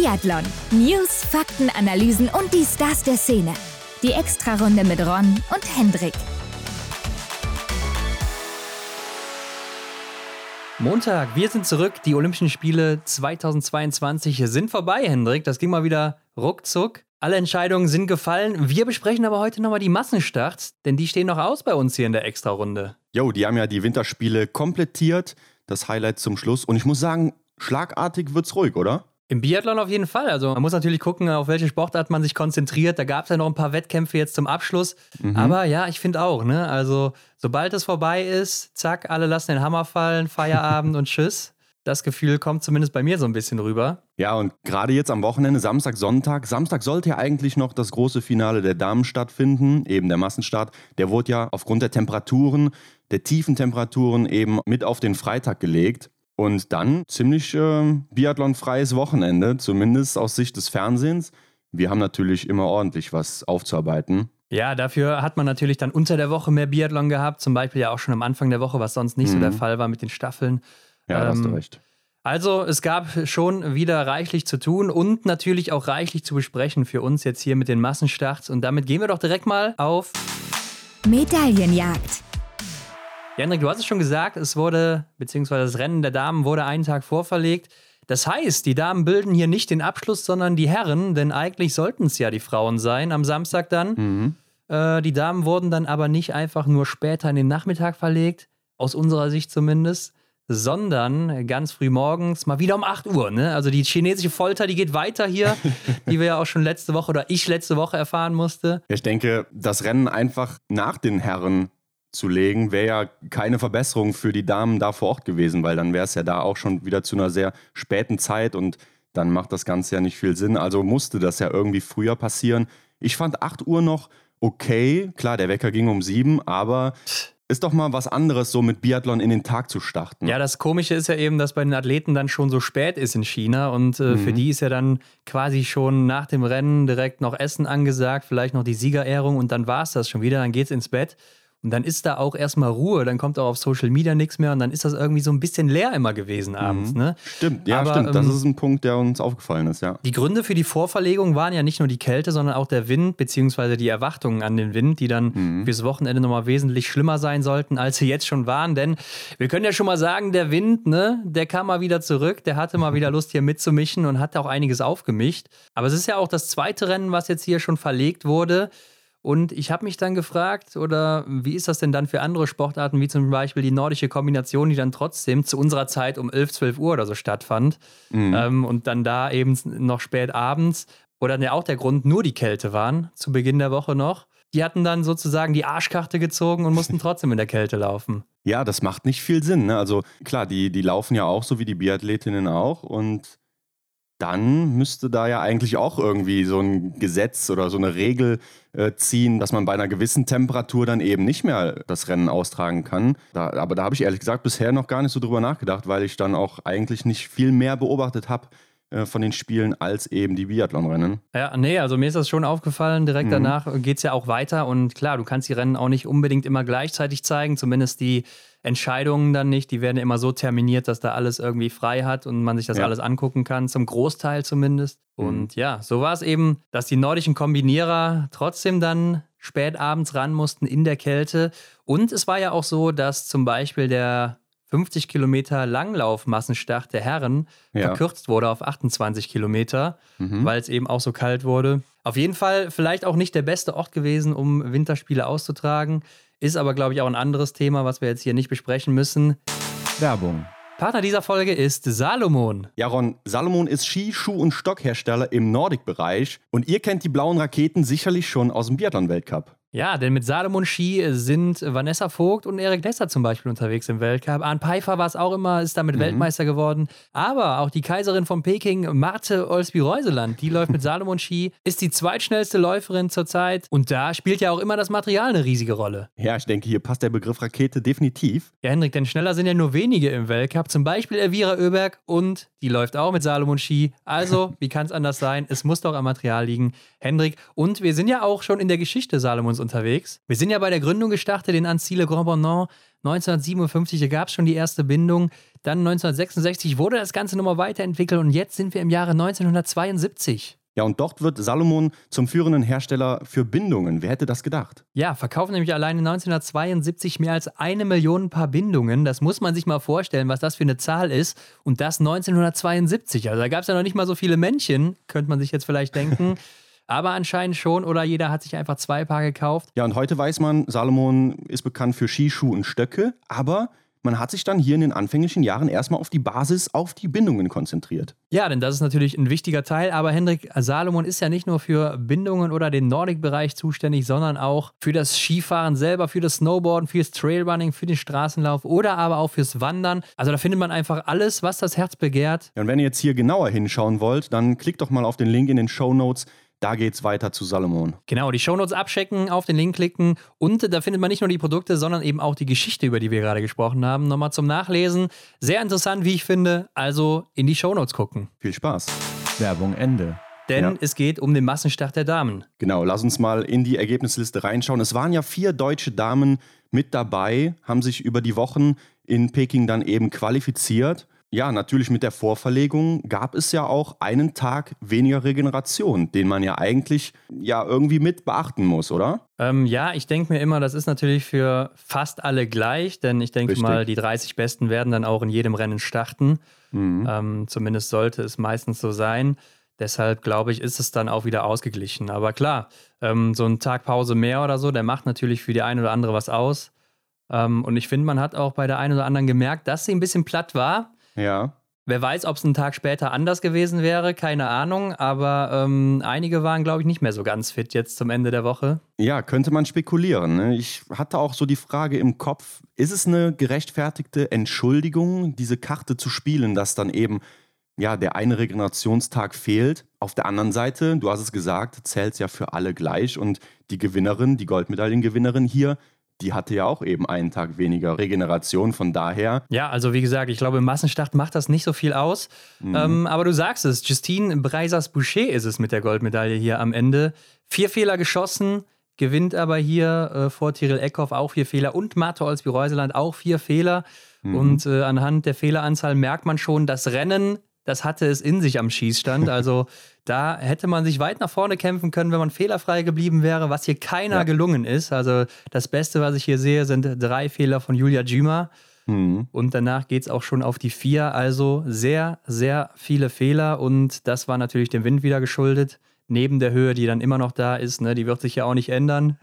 Biathlon. News, Fakten, Analysen und die Stars der Szene. Die Extrarunde mit Ron und Hendrik. Montag, wir sind zurück. Die Olympischen Spiele 2022 sind vorbei, Hendrik. Das ging mal wieder ruckzuck. Alle Entscheidungen sind gefallen. Wir besprechen aber heute nochmal die Massenstarts, denn die stehen noch aus bei uns hier in der Extrarunde. Jo, die haben ja die Winterspiele komplettiert. Das Highlight zum Schluss. Und ich muss sagen, schlagartig wird's ruhig, oder? Im Biathlon auf jeden Fall. Also man muss natürlich gucken, auf welche Sportart man sich konzentriert. Da gab es ja noch ein paar Wettkämpfe jetzt zum Abschluss. Mhm. Aber ja, ich finde auch, ne? Also sobald es vorbei ist, zack, alle lassen den Hammer fallen, Feierabend und Tschüss. Das Gefühl kommt zumindest bei mir so ein bisschen rüber. Ja, und gerade jetzt am Wochenende, Samstag, Sonntag. Samstag sollte ja eigentlich noch das große Finale der Damen stattfinden, eben der Massenstart. Der wurde ja aufgrund der Temperaturen, der tiefen Temperaturen eben mit auf den Freitag gelegt. Und dann ziemlich äh, biathlonfreies Wochenende, zumindest aus Sicht des Fernsehens. Wir haben natürlich immer ordentlich was aufzuarbeiten. Ja, dafür hat man natürlich dann unter der Woche mehr Biathlon gehabt, zum Beispiel ja auch schon am Anfang der Woche, was sonst nicht mhm. so der mhm. Fall war mit den Staffeln. Ja, ähm, hast du ähm, recht. Also es gab schon wieder reichlich zu tun und natürlich auch reichlich zu besprechen für uns jetzt hier mit den Massenstarts. Und damit gehen wir doch direkt mal auf Medaillenjagd. Ja, Hendrik, du hast es schon gesagt, es wurde, beziehungsweise das Rennen der Damen wurde einen Tag vorverlegt. Das heißt, die Damen bilden hier nicht den Abschluss, sondern die Herren, denn eigentlich sollten es ja die Frauen sein am Samstag dann. Mhm. Äh, die Damen wurden dann aber nicht einfach nur später in den Nachmittag verlegt, aus unserer Sicht zumindest, sondern ganz früh morgens, mal wieder um 8 Uhr. Ne? Also die chinesische Folter, die geht weiter hier, die wir ja auch schon letzte Woche oder ich letzte Woche erfahren musste. Ich denke, das Rennen einfach nach den Herren zu legen, wäre ja keine Verbesserung für die Damen da vor Ort gewesen, weil dann wäre es ja da auch schon wieder zu einer sehr späten Zeit und dann macht das Ganze ja nicht viel Sinn. Also musste das ja irgendwie früher passieren. Ich fand 8 Uhr noch okay. Klar, der Wecker ging um 7, aber ist doch mal was anderes, so mit Biathlon in den Tag zu starten. Ja, das Komische ist ja eben, dass bei den Athleten dann schon so spät ist in China und äh, mhm. für die ist ja dann quasi schon nach dem Rennen direkt noch Essen angesagt, vielleicht noch die Siegerehrung und dann war es das schon wieder, dann geht's ins Bett. Und dann ist da auch erstmal Ruhe, dann kommt auch auf Social Media nichts mehr und dann ist das irgendwie so ein bisschen leer immer gewesen abends. Mhm. Ne? Stimmt, ja, Aber, stimmt. Das ähm, ist ein Punkt, der uns aufgefallen ist, ja. Die Gründe für die Vorverlegung waren ja nicht nur die Kälte, sondern auch der Wind, beziehungsweise die Erwartungen an den Wind, die dann mhm. fürs Wochenende nochmal wesentlich schlimmer sein sollten, als sie jetzt schon waren. Denn wir können ja schon mal sagen, der Wind, ne, der kam mal wieder zurück, der hatte mal wieder Lust, hier mitzumischen und hat auch einiges aufgemischt. Aber es ist ja auch das zweite Rennen, was jetzt hier schon verlegt wurde. Und ich habe mich dann gefragt, oder wie ist das denn dann für andere Sportarten, wie zum Beispiel die nordische Kombination, die dann trotzdem zu unserer Zeit um 11, 12 Uhr oder so stattfand mhm. ähm, und dann da eben noch spät abends, oder dann ja auch der Grund nur die Kälte waren, zu Beginn der Woche noch. Die hatten dann sozusagen die Arschkarte gezogen und mussten trotzdem in der Kälte laufen. Ja, das macht nicht viel Sinn. Ne? Also klar, die, die laufen ja auch so wie die Biathletinnen auch und dann müsste da ja eigentlich auch irgendwie so ein Gesetz oder so eine Regel äh, ziehen, dass man bei einer gewissen Temperatur dann eben nicht mehr das Rennen austragen kann. Da, aber da habe ich ehrlich gesagt bisher noch gar nicht so drüber nachgedacht, weil ich dann auch eigentlich nicht viel mehr beobachtet habe von den Spielen als eben die Biathlonrennen. Ja, nee, also mir ist das schon aufgefallen. Direkt mhm. danach geht es ja auch weiter. Und klar, du kannst die Rennen auch nicht unbedingt immer gleichzeitig zeigen, zumindest die Entscheidungen dann nicht. Die werden immer so terminiert, dass da alles irgendwie frei hat und man sich das ja. alles angucken kann, zum Großteil zumindest. Mhm. Und ja, so war es eben, dass die nordischen Kombinierer trotzdem dann spät abends ran mussten in der Kälte. Und es war ja auch so, dass zum Beispiel der 50 Kilometer Langlaufmassenstart der Herren ja. verkürzt wurde auf 28 Kilometer, mhm. weil es eben auch so kalt wurde. Auf jeden Fall vielleicht auch nicht der beste Ort gewesen, um Winterspiele auszutragen. Ist aber, glaube ich, auch ein anderes Thema, was wir jetzt hier nicht besprechen müssen. Werbung. Partner dieser Folge ist Salomon. Ja, Ron, Salomon ist Ski-, Schuh- und Stockhersteller im Nordic-Bereich und ihr kennt die blauen Raketen sicherlich schon aus dem Biathlon-Weltcup. Ja, denn mit Salomon Ski sind Vanessa Vogt und Erik Lesser zum Beispiel unterwegs im Weltcup. Arne Pfeiffer war es auch immer, ist damit mhm. Weltmeister geworden. Aber auch die Kaiserin von Peking, Marte Olsby-Reuseland, die läuft mit Salomon Ski, ist die zweitschnellste Läuferin zurzeit. Und da spielt ja auch immer das Material eine riesige Rolle. Ja, ich denke, hier passt der Begriff Rakete definitiv. Ja, Hendrik, denn schneller sind ja nur wenige im Weltcup. Zum Beispiel Elvira Oeberg und die läuft auch mit Salomon Ski. Also, wie kann es anders sein? Es muss doch am Material liegen. Hendrik, und wir sind ja auch schon in der Geschichte Salomons uns unterwegs. Wir sind ja bei der Gründung gestartet in Anzile Grand Bonnant 1957. Da gab es schon die erste Bindung. Dann 1966 wurde das Ganze nochmal weiterentwickelt und jetzt sind wir im Jahre 1972. Ja, und dort wird Salomon zum führenden Hersteller für Bindungen. Wer hätte das gedacht? Ja, verkaufen nämlich alleine 1972 mehr als eine Million Paar Bindungen. Das muss man sich mal vorstellen, was das für eine Zahl ist. Und das 1972. Also da gab es ja noch nicht mal so viele Männchen, könnte man sich jetzt vielleicht denken. Aber anscheinend schon, oder jeder hat sich einfach zwei Paar gekauft. Ja, und heute weiß man, Salomon ist bekannt für Skischuhe und Stöcke, aber man hat sich dann hier in den anfänglichen Jahren erstmal auf die Basis, auf die Bindungen konzentriert. Ja, denn das ist natürlich ein wichtiger Teil. Aber Hendrik Salomon ist ja nicht nur für Bindungen oder den Nordic-Bereich zuständig, sondern auch für das Skifahren selber, für das Snowboarden, fürs Trailrunning, für den Straßenlauf oder aber auch fürs Wandern. Also da findet man einfach alles, was das Herz begehrt. Ja, und wenn ihr jetzt hier genauer hinschauen wollt, dann klickt doch mal auf den Link in den Show Notes. Da geht's weiter zu Salomon. Genau, die Shownotes abchecken, auf den Link klicken und da findet man nicht nur die Produkte, sondern eben auch die Geschichte, über die wir gerade gesprochen haben, nochmal zum Nachlesen. Sehr interessant, wie ich finde. Also in die Shownotes gucken. Viel Spaß. Werbung Ende. Denn ja. es geht um den Massenstart der Damen. Genau, lass uns mal in die Ergebnisliste reinschauen. Es waren ja vier deutsche Damen mit dabei, haben sich über die Wochen in Peking dann eben qualifiziert. Ja, natürlich mit der Vorverlegung gab es ja auch einen Tag weniger Regeneration, den man ja eigentlich ja irgendwie mit beachten muss, oder? Ähm, ja, ich denke mir immer, das ist natürlich für fast alle gleich, denn ich denke mal, die 30 Besten werden dann auch in jedem Rennen starten. Mhm. Ähm, zumindest sollte es meistens so sein. Deshalb glaube ich, ist es dann auch wieder ausgeglichen. Aber klar, ähm, so ein Tag Pause mehr oder so, der macht natürlich für die eine oder andere was aus. Ähm, und ich finde, man hat auch bei der einen oder anderen gemerkt, dass sie ein bisschen platt war. Ja. Wer weiß, ob es einen Tag später anders gewesen wäre, keine Ahnung. Aber ähm, einige waren, glaube ich, nicht mehr so ganz fit jetzt zum Ende der Woche. Ja, könnte man spekulieren. Ne? Ich hatte auch so die Frage im Kopf, ist es eine gerechtfertigte Entschuldigung, diese Karte zu spielen, dass dann eben ja, der eine Regenerationstag fehlt. Auf der anderen Seite, du hast es gesagt, zählt es ja für alle gleich und die Gewinnerin, die Goldmedaillengewinnerin hier, die hatte ja auch eben einen Tag weniger Regeneration. Von daher. Ja, also wie gesagt, ich glaube, im Massenstart macht das nicht so viel aus. Mhm. Ähm, aber du sagst es, Justine Breisers-Boucher ist es mit der Goldmedaille hier am Ende. Vier Fehler geschossen, gewinnt aber hier äh, vor Tyrell Eckhoff auch vier Fehler und Marto Olsby-Reuseland auch vier Fehler. Mhm. Und äh, anhand der Fehleranzahl merkt man schon, das Rennen das hatte es in sich am Schießstand. Also da hätte man sich weit nach vorne kämpfen können, wenn man fehlerfrei geblieben wäre, was hier keiner ja. gelungen ist. Also das Beste, was ich hier sehe, sind drei Fehler von Julia Jima. Mhm. Und danach geht es auch schon auf die vier. Also sehr, sehr viele Fehler. Und das war natürlich dem Wind wieder geschuldet. Neben der Höhe, die dann immer noch da ist, ne, die wird sich ja auch nicht ändern.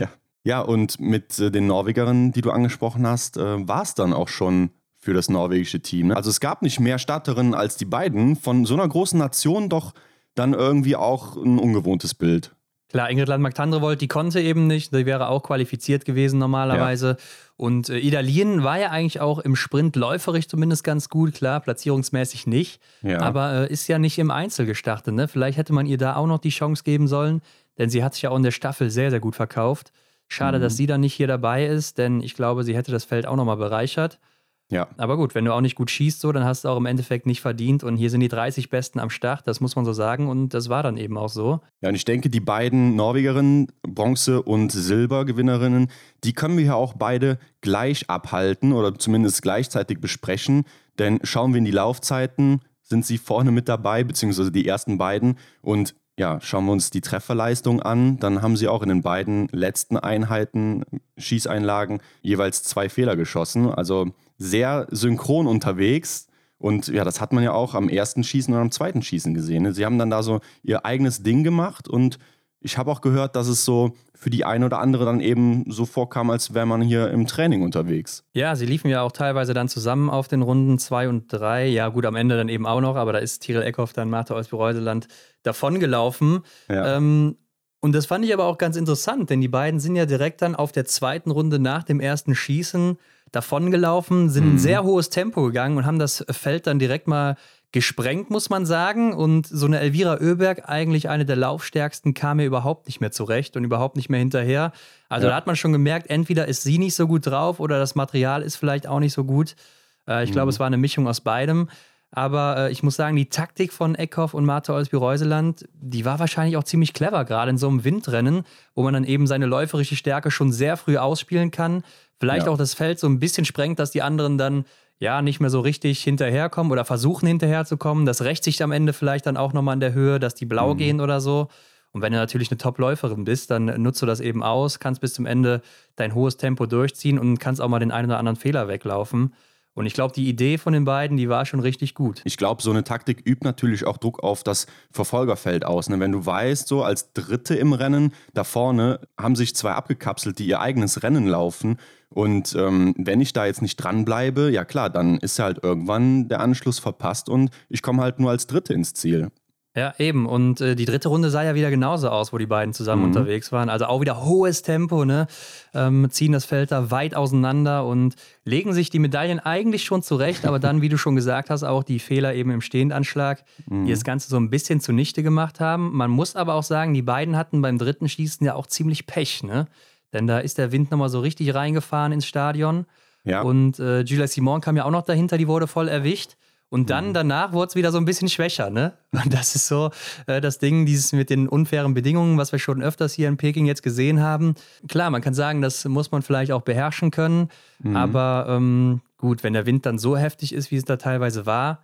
ja. ja, und mit äh, den Norwegerinnen, die du angesprochen hast, äh, war es dann auch schon für das norwegische Team. Also es gab nicht mehr Starterinnen als die beiden. Von so einer großen Nation doch dann irgendwie auch ein ungewohntes Bild. Klar, Ingrid Landmark-Tandrevold, die konnte eben nicht. Die wäre auch qualifiziert gewesen normalerweise. Ja. Und äh, Ida Lien war ja eigentlich auch im Sprint läuferig zumindest ganz gut. Klar, platzierungsmäßig nicht. Ja. Aber äh, ist ja nicht im Einzel gestartet. Ne? Vielleicht hätte man ihr da auch noch die Chance geben sollen. Denn sie hat sich ja auch in der Staffel sehr, sehr gut verkauft. Schade, mhm. dass sie dann nicht hier dabei ist, denn ich glaube, sie hätte das Feld auch nochmal bereichert. Ja. Aber gut, wenn du auch nicht gut schießt, so, dann hast du auch im Endeffekt nicht verdient. Und hier sind die 30 Besten am Start, das muss man so sagen. Und das war dann eben auch so. Ja, und ich denke, die beiden Norwegerinnen, Bronze- und Silbergewinnerinnen, die können wir ja auch beide gleich abhalten oder zumindest gleichzeitig besprechen. Denn schauen wir in die Laufzeiten, sind sie vorne mit dabei, beziehungsweise die ersten beiden. Und ja, schauen wir uns die Trefferleistung an, dann haben sie auch in den beiden letzten Einheiten, Schießeinlagen, jeweils zwei Fehler geschossen. Also sehr synchron unterwegs. Und ja, das hat man ja auch am ersten Schießen und am zweiten Schießen gesehen. Ne? Sie haben dann da so ihr eigenes Ding gemacht und ich habe auch gehört, dass es so für die eine oder andere dann eben so vorkam, als wäre man hier im Training unterwegs. Ja, sie liefen ja auch teilweise dann zusammen auf den Runden zwei und drei. Ja, gut, am Ende dann eben auch noch, aber da ist Tiril Eckhoff dann Martha Olsby-Reuseland davongelaufen. Ja. Ähm, und das fand ich aber auch ganz interessant, denn die beiden sind ja direkt dann auf der zweiten Runde nach dem ersten Schießen davongelaufen, sind mhm. ein sehr hohes Tempo gegangen und haben das Feld dann direkt mal gesprengt, muss man sagen. Und so eine Elvira Oeberg, eigentlich eine der laufstärksten, kam mir überhaupt nicht mehr zurecht und überhaupt nicht mehr hinterher. Also ja. da hat man schon gemerkt, entweder ist sie nicht so gut drauf oder das Material ist vielleicht auch nicht so gut. Äh, ich mhm. glaube, es war eine Mischung aus beidem. Aber äh, ich muss sagen, die Taktik von Eckhoff und Martha Olsby-Reuseland, die war wahrscheinlich auch ziemlich clever, gerade in so einem Windrennen, wo man dann eben seine läuferische Stärke schon sehr früh ausspielen kann. Vielleicht ja. auch das Feld so ein bisschen sprengt, dass die anderen dann ja, nicht mehr so richtig hinterherkommen oder versuchen hinterherzukommen. Das rächt sich am Ende vielleicht dann auch nochmal in der Höhe, dass die blau mhm. gehen oder so. Und wenn du natürlich eine Top-Läuferin bist, dann nutzt du das eben aus, kannst bis zum Ende dein hohes Tempo durchziehen und kannst auch mal den einen oder anderen Fehler weglaufen. Und ich glaube, die Idee von den beiden, die war schon richtig gut. Ich glaube, so eine Taktik übt natürlich auch Druck auf das Verfolgerfeld aus. Ne? Wenn du weißt, so als Dritte im Rennen, da vorne haben sich zwei abgekapselt, die ihr eigenes Rennen laufen. Und ähm, wenn ich da jetzt nicht dranbleibe, ja klar, dann ist halt irgendwann der Anschluss verpasst und ich komme halt nur als Dritte ins Ziel. Ja, eben. Und äh, die dritte Runde sah ja wieder genauso aus, wo die beiden zusammen mhm. unterwegs waren. Also auch wieder hohes Tempo, ne? Ähm, ziehen das Feld da weit auseinander und legen sich die Medaillen eigentlich schon zurecht, aber dann, wie du schon gesagt hast, auch die Fehler eben im Stehendanschlag, mhm. die das Ganze so ein bisschen zunichte gemacht haben. Man muss aber auch sagen, die beiden hatten beim dritten Schießen ja auch ziemlich Pech, ne? Denn da ist der Wind nochmal so richtig reingefahren ins Stadion. Ja. Und äh, Julia Simon kam ja auch noch dahinter, die wurde voll erwischt. Und dann mhm. danach wurde es wieder so ein bisschen schwächer, ne? Und das ist so äh, das Ding, dieses mit den unfairen Bedingungen, was wir schon öfters hier in Peking jetzt gesehen haben. Klar, man kann sagen, das muss man vielleicht auch beherrschen können. Mhm. Aber ähm, gut, wenn der Wind dann so heftig ist, wie es da teilweise war,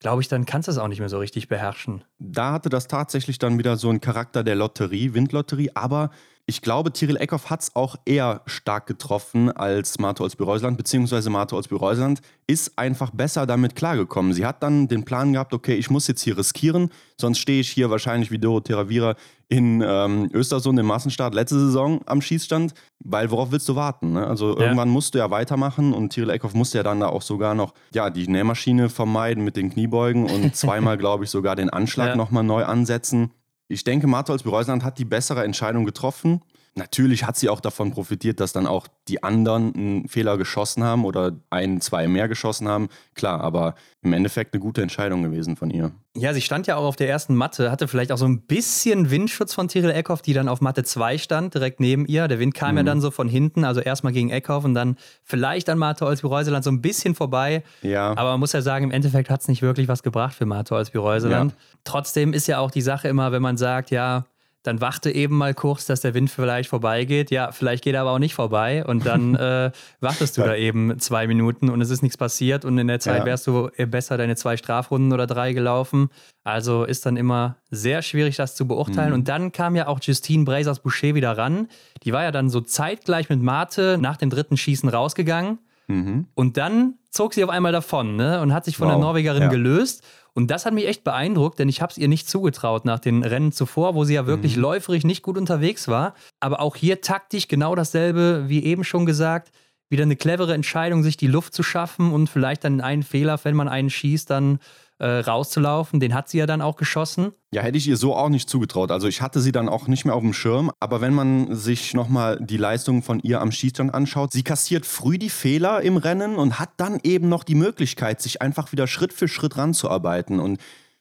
glaube ich, dann kannst du es auch nicht mehr so richtig beherrschen. Da hatte das tatsächlich dann wieder so einen Charakter der Lotterie, Windlotterie, aber ich glaube, Tyrell Eckhoff hat es auch eher stark getroffen als Marto Olsby-Reusland, beziehungsweise Marto Olsby-Reusland ist einfach besser damit klargekommen. Sie hat dann den Plan gehabt, okay, ich muss jetzt hier riskieren, sonst stehe ich hier wahrscheinlich wie Doro Teravira in ähm, Östersund im Massenstart letzte Saison am Schießstand, weil worauf willst du warten? Ne? Also ja. irgendwann musst du ja weitermachen und Tyrell Eckhoff musste ja dann da auch sogar noch ja, die Nähmaschine vermeiden mit den Kniebeugen und zweimal, glaube ich, sogar den Anschlag ja. nochmal neu ansetzen. Ich denke, Martholz Bereusland hat die bessere Entscheidung getroffen. Natürlich hat sie auch davon profitiert, dass dann auch die anderen einen Fehler geschossen haben oder ein, zwei mehr geschossen haben. Klar, aber im Endeffekt eine gute Entscheidung gewesen von ihr. Ja, sie stand ja auch auf der ersten Matte, hatte vielleicht auch so ein bisschen Windschutz von Tyrell Eckhoff, die dann auf Matte 2 stand, direkt neben ihr. Der Wind kam mhm. ja dann so von hinten, also erstmal gegen Eckhoff und dann vielleicht an Martha Olsby-Reuseland so ein bisschen vorbei. Ja. Aber man muss ja sagen, im Endeffekt hat es nicht wirklich was gebracht für Martha Olsby-Reuseland. Ja. Trotzdem ist ja auch die Sache immer, wenn man sagt, ja, dann warte eben mal kurz, dass der Wind vielleicht vorbeigeht. Ja, vielleicht geht er aber auch nicht vorbei und dann äh, wartest du ja. da eben zwei Minuten und es ist nichts passiert und in der Zeit ja. wärst du besser deine zwei Strafrunden oder drei gelaufen. Also ist dann immer sehr schwierig, das zu beurteilen. Mhm. Und dann kam ja auch Justine Brazers-Boucher wieder ran. Die war ja dann so zeitgleich mit Mate nach dem dritten Schießen rausgegangen. Mhm. Und dann zog sie auf einmal davon ne? und hat sich von wow. der Norwegerin ja. gelöst. Und das hat mich echt beeindruckt, denn ich habe es ihr nicht zugetraut nach den Rennen zuvor, wo sie ja wirklich mhm. läuferig nicht gut unterwegs war. Aber auch hier taktisch genau dasselbe, wie eben schon gesagt. Wieder eine clevere Entscheidung, sich die Luft zu schaffen und vielleicht dann einen Fehler, wenn man einen schießt, dann äh, rauszulaufen. Den hat sie ja dann auch geschossen. Ja, hätte ich ihr so auch nicht zugetraut. Also ich hatte sie dann auch nicht mehr auf dem Schirm. Aber wenn man sich nochmal die Leistungen von ihr am Schießstand anschaut, sie kassiert früh die Fehler im Rennen und hat dann eben noch die Möglichkeit, sich einfach wieder Schritt für Schritt ranzuarbeiten. Und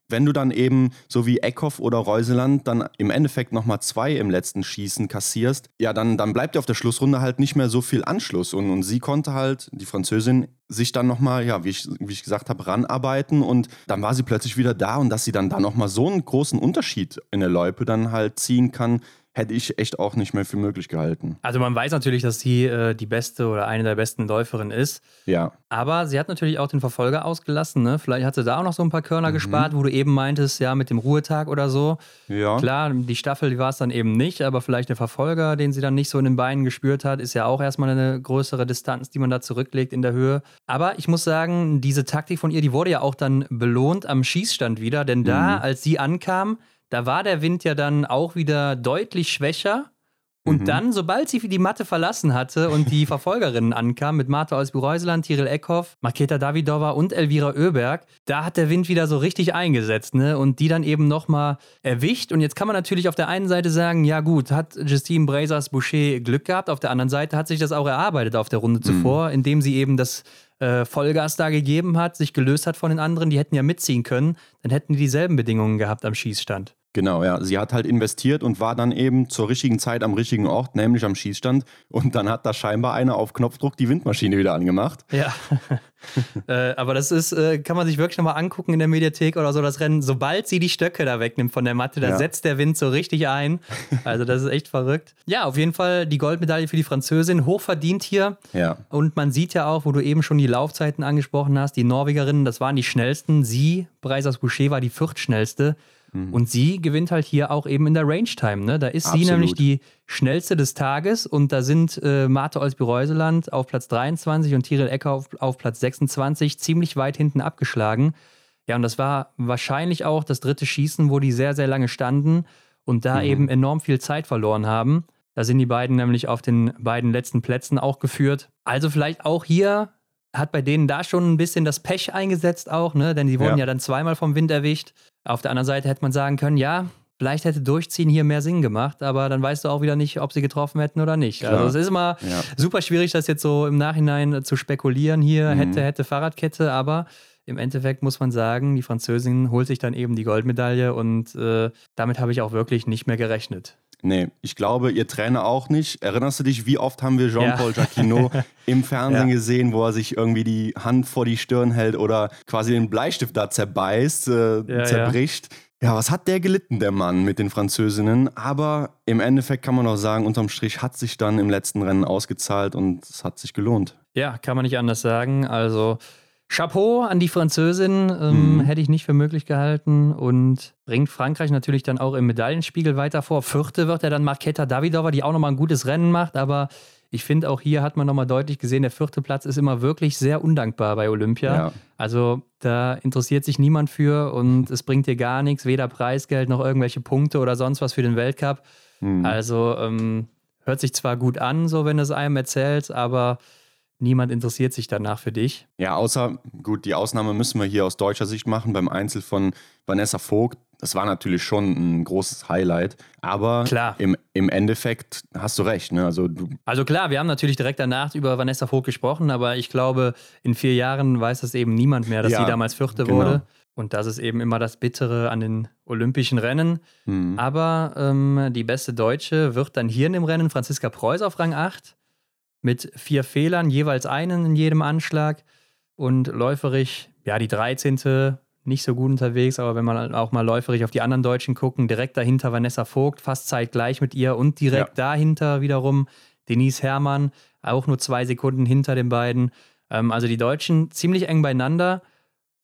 wenn du dann eben, so wie Eckhoff oder Reuseland, dann im Endeffekt nochmal zwei im letzten Schießen kassierst, ja, dann, dann bleibt dir auf der Schlussrunde halt nicht mehr so viel Anschluss. Und, und sie konnte halt, die Französin, sich dann nochmal, ja, wie ich, wie ich gesagt habe, ranarbeiten und dann war sie plötzlich wieder da und dass sie dann da nochmal so einen großen Unterschied in der Loipe dann halt ziehen kann, hätte ich echt auch nicht mehr für möglich gehalten. Also man weiß natürlich, dass sie äh, die beste oder eine der besten Läuferinnen ist. Ja. Aber sie hat natürlich auch den Verfolger ausgelassen. Ne? Vielleicht hat sie da auch noch so ein paar Körner mhm. gespart, wo du eben meintest, ja, mit dem Ruhetag oder so. Ja. Klar, die Staffel, die war es dann eben nicht, aber vielleicht der Verfolger, den sie dann nicht so in den Beinen gespürt hat, ist ja auch erstmal eine größere Distanz, die man da zurücklegt in der Höhe. Aber ich muss sagen, diese Taktik von ihr, die wurde ja auch dann belohnt am Schießstand wieder, denn da, mhm. als sie ankam, da war der Wind ja dann auch wieder deutlich schwächer. Und mhm. dann, sobald sie die Matte verlassen hatte und die Verfolgerinnen ankamen, mit Martha aus Reuseland, Tiril Eckhoff, Maketa Davidova und Elvira Oeberg, da hat der Wind wieder so richtig eingesetzt, ne? Und die dann eben nochmal erwischt. Und jetzt kann man natürlich auf der einen Seite sagen, ja gut, hat Justine Brazers Boucher Glück gehabt. Auf der anderen Seite hat sich das auch erarbeitet auf der Runde mhm. zuvor, indem sie eben das äh, Vollgas da gegeben hat, sich gelöst hat von den anderen, die hätten ja mitziehen können, dann hätten die dieselben Bedingungen gehabt am Schießstand. Genau, ja. Sie hat halt investiert und war dann eben zur richtigen Zeit am richtigen Ort, nämlich am Schießstand. Und dann hat da scheinbar einer auf Knopfdruck die Windmaschine wieder angemacht. Ja. äh, aber das ist, äh, kann man sich wirklich nochmal angucken in der Mediathek oder so, das Rennen. Sobald sie die Stöcke da wegnimmt von der Matte, da ja. setzt der Wind so richtig ein. Also das ist echt verrückt. Ja, auf jeden Fall die Goldmedaille für die Französin. Hochverdient hier. Ja. Und man sieht ja auch, wo du eben schon die Laufzeiten angesprochen hast, die Norwegerinnen, das waren die schnellsten. Sie, Breisers Boucher, war die viertschnellste. Mhm. Und sie gewinnt halt hier auch eben in der Range Time. Ne? Da ist Absolut. sie nämlich die schnellste des Tages und da sind äh, Marte Olsby-Reuseland auf Platz 23 und Tiril Ecker auf, auf Platz 26 ziemlich weit hinten abgeschlagen. Ja, und das war wahrscheinlich auch das dritte Schießen, wo die sehr, sehr lange standen und da mhm. eben enorm viel Zeit verloren haben. Da sind die beiden nämlich auf den beiden letzten Plätzen auch geführt. Also vielleicht auch hier hat bei denen da schon ein bisschen das Pech eingesetzt auch, ne? Denn die wurden ja, ja dann zweimal vom Wind erwischt. Auf der anderen Seite hätte man sagen können, ja, vielleicht hätte Durchziehen hier mehr Sinn gemacht, aber dann weißt du auch wieder nicht, ob sie getroffen hätten oder nicht. Also Klar. Also es ist immer ja. super schwierig, das jetzt so im Nachhinein zu spekulieren. Hier mhm. hätte, hätte Fahrradkette, aber im Endeffekt muss man sagen, die Französin holt sich dann eben die Goldmedaille und äh, damit habe ich auch wirklich nicht mehr gerechnet. Nee, ich glaube, ihr Trainer auch nicht. Erinnerst du dich, wie oft haben wir Jean-Paul ja. Jacquinot im Fernsehen ja. gesehen, wo er sich irgendwie die Hand vor die Stirn hält oder quasi den Bleistift da zerbeißt, äh, ja, zerbricht? Ja. was hat der gelitten, der Mann mit den Französinnen? Aber im Endeffekt kann man auch sagen, unterm Strich hat sich dann im letzten Rennen ausgezahlt und es hat sich gelohnt. Ja, kann man nicht anders sagen. Also Chapeau an die Französin, ähm, mhm. hätte ich nicht für möglich gehalten und bringt Frankreich natürlich dann auch im Medaillenspiegel weiter vor. Vierte wird er dann Marketa Davidova, die auch nochmal ein gutes Rennen macht, aber ich finde auch hier hat man nochmal deutlich gesehen, der vierte Platz ist immer wirklich sehr undankbar bei Olympia. Ja. Also da interessiert sich niemand für und es bringt dir gar nichts, weder Preisgeld noch irgendwelche Punkte oder sonst was für den Weltcup. Mhm. Also ähm, hört sich zwar gut an, so wenn es einem erzählt, aber Niemand interessiert sich danach für dich. Ja, außer, gut, die Ausnahme müssen wir hier aus deutscher Sicht machen beim Einzel von Vanessa Vogt. Das war natürlich schon ein großes Highlight. Aber klar. Im, im Endeffekt hast du recht. Ne? Also, du also klar, wir haben natürlich direkt danach über Vanessa Vogt gesprochen, aber ich glaube, in vier Jahren weiß das eben niemand mehr, dass ja, sie damals Vierte genau. wurde. Und das ist eben immer das Bittere an den olympischen Rennen. Mhm. Aber ähm, die beste Deutsche wird dann hier in dem Rennen Franziska Preuß auf Rang 8 mit vier Fehlern, jeweils einen in jedem Anschlag. Und läuferig, ja, die 13. nicht so gut unterwegs, aber wenn man auch mal läuferig auf die anderen Deutschen gucken, direkt dahinter Vanessa Vogt, fast zeitgleich mit ihr und direkt ja. dahinter wiederum Denise Herrmann, auch nur zwei Sekunden hinter den beiden. Ähm, also die Deutschen ziemlich eng beieinander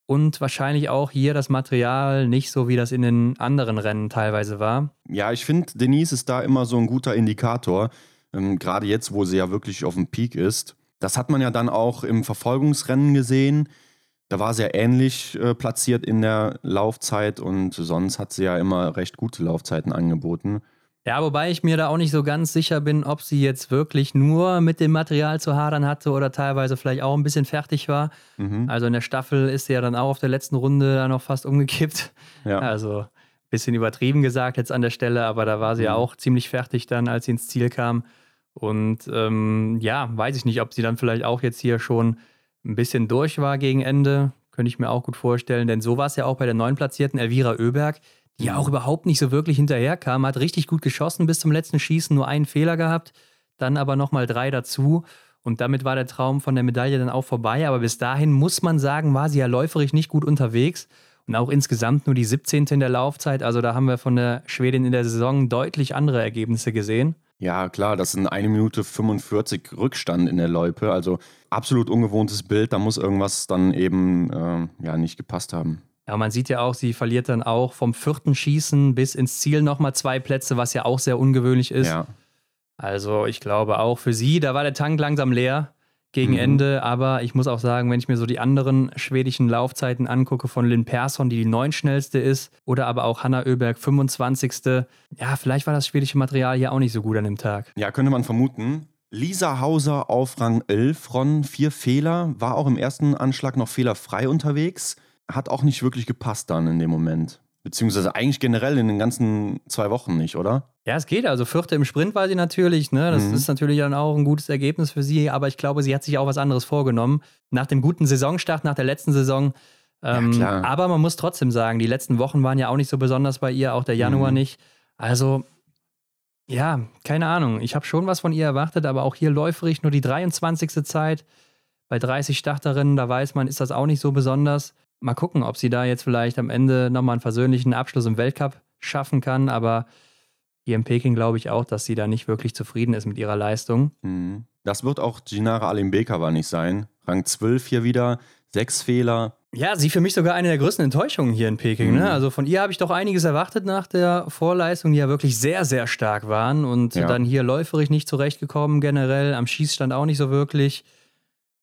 und wahrscheinlich auch hier das Material nicht so, wie das in den anderen Rennen teilweise war. Ja, ich finde, Denise ist da immer so ein guter Indikator ähm, gerade jetzt, wo sie ja wirklich auf dem Peak ist. Das hat man ja dann auch im Verfolgungsrennen gesehen. Da war sie ja ähnlich äh, platziert in der Laufzeit und sonst hat sie ja immer recht gute Laufzeiten angeboten. Ja, wobei ich mir da auch nicht so ganz sicher bin, ob sie jetzt wirklich nur mit dem Material zu hadern hatte oder teilweise vielleicht auch ein bisschen fertig war. Mhm. Also in der Staffel ist sie ja dann auch auf der letzten Runde dann noch fast umgekippt. Ja. Also ein bisschen übertrieben gesagt jetzt an der Stelle, aber da war sie mhm. ja auch ziemlich fertig dann, als sie ins Ziel kam. Und ähm, ja, weiß ich nicht, ob sie dann vielleicht auch jetzt hier schon ein bisschen durch war gegen Ende. Könnte ich mir auch gut vorstellen, denn so war es ja auch bei der neun platzierten Elvira Oeberg, die ja auch überhaupt nicht so wirklich hinterherkam, hat richtig gut geschossen bis zum letzten Schießen, nur einen Fehler gehabt, dann aber nochmal drei dazu. Und damit war der Traum von der Medaille dann auch vorbei. Aber bis dahin muss man sagen, war sie ja läuferisch nicht gut unterwegs. Und auch insgesamt nur die 17. in der Laufzeit. Also da haben wir von der Schwedin in der Saison deutlich andere Ergebnisse gesehen. Ja, klar, das sind eine Minute 45 Rückstand in der Loipe. Also absolut ungewohntes Bild. Da muss irgendwas dann eben äh, ja, nicht gepasst haben. Ja, man sieht ja auch, sie verliert dann auch vom vierten Schießen bis ins Ziel nochmal zwei Plätze, was ja auch sehr ungewöhnlich ist. Ja. Also ich glaube auch für sie, da war der Tank langsam leer gegen mhm. Ende. Aber ich muss auch sagen, wenn ich mir so die anderen schwedischen Laufzeiten angucke von Lynn Persson, die die neun schnellste ist, oder aber auch Hanna Oeberg 25. Ja, vielleicht war das schwedische Material hier auch nicht so gut an dem Tag. Ja, könnte man vermuten. Lisa Hauser auf Rang 11, Ron, vier Fehler, war auch im ersten Anschlag noch fehlerfrei unterwegs, hat auch nicht wirklich gepasst dann in dem Moment. Beziehungsweise eigentlich generell in den ganzen zwei Wochen nicht, oder? Ja, es geht. Also Vierte im Sprint war sie natürlich. Ne? Das mhm. ist natürlich dann auch ein gutes Ergebnis für sie. Aber ich glaube, sie hat sich auch was anderes vorgenommen. Nach dem guten Saisonstart, nach der letzten Saison, Ähm, ja, aber man muss trotzdem sagen, die letzten Wochen waren ja auch nicht so besonders bei ihr, auch der Januar Mhm. nicht. Also, ja, keine Ahnung. Ich habe schon was von ihr erwartet, aber auch hier läuferig nur die 23. Zeit. Bei 30 Starterinnen, da weiß man, ist das auch nicht so besonders. Mal gucken, ob sie da jetzt vielleicht am Ende nochmal einen versöhnlichen Abschluss im Weltcup schaffen kann. Aber hier in Peking glaube ich auch, dass sie da nicht wirklich zufrieden ist mit ihrer Leistung. Mhm. Das wird auch Ginara Alimbekova nicht sein. Rang 12 hier wieder, sechs Fehler. Ja, sie für mich sogar eine der größten Enttäuschungen hier in Peking. Mhm. Ne? Also von ihr habe ich doch einiges erwartet nach der Vorleistung, die ja wirklich sehr, sehr stark waren. Und Ja. dann hier läuferig nicht zurechtgekommen, generell, am Schießstand auch nicht so wirklich.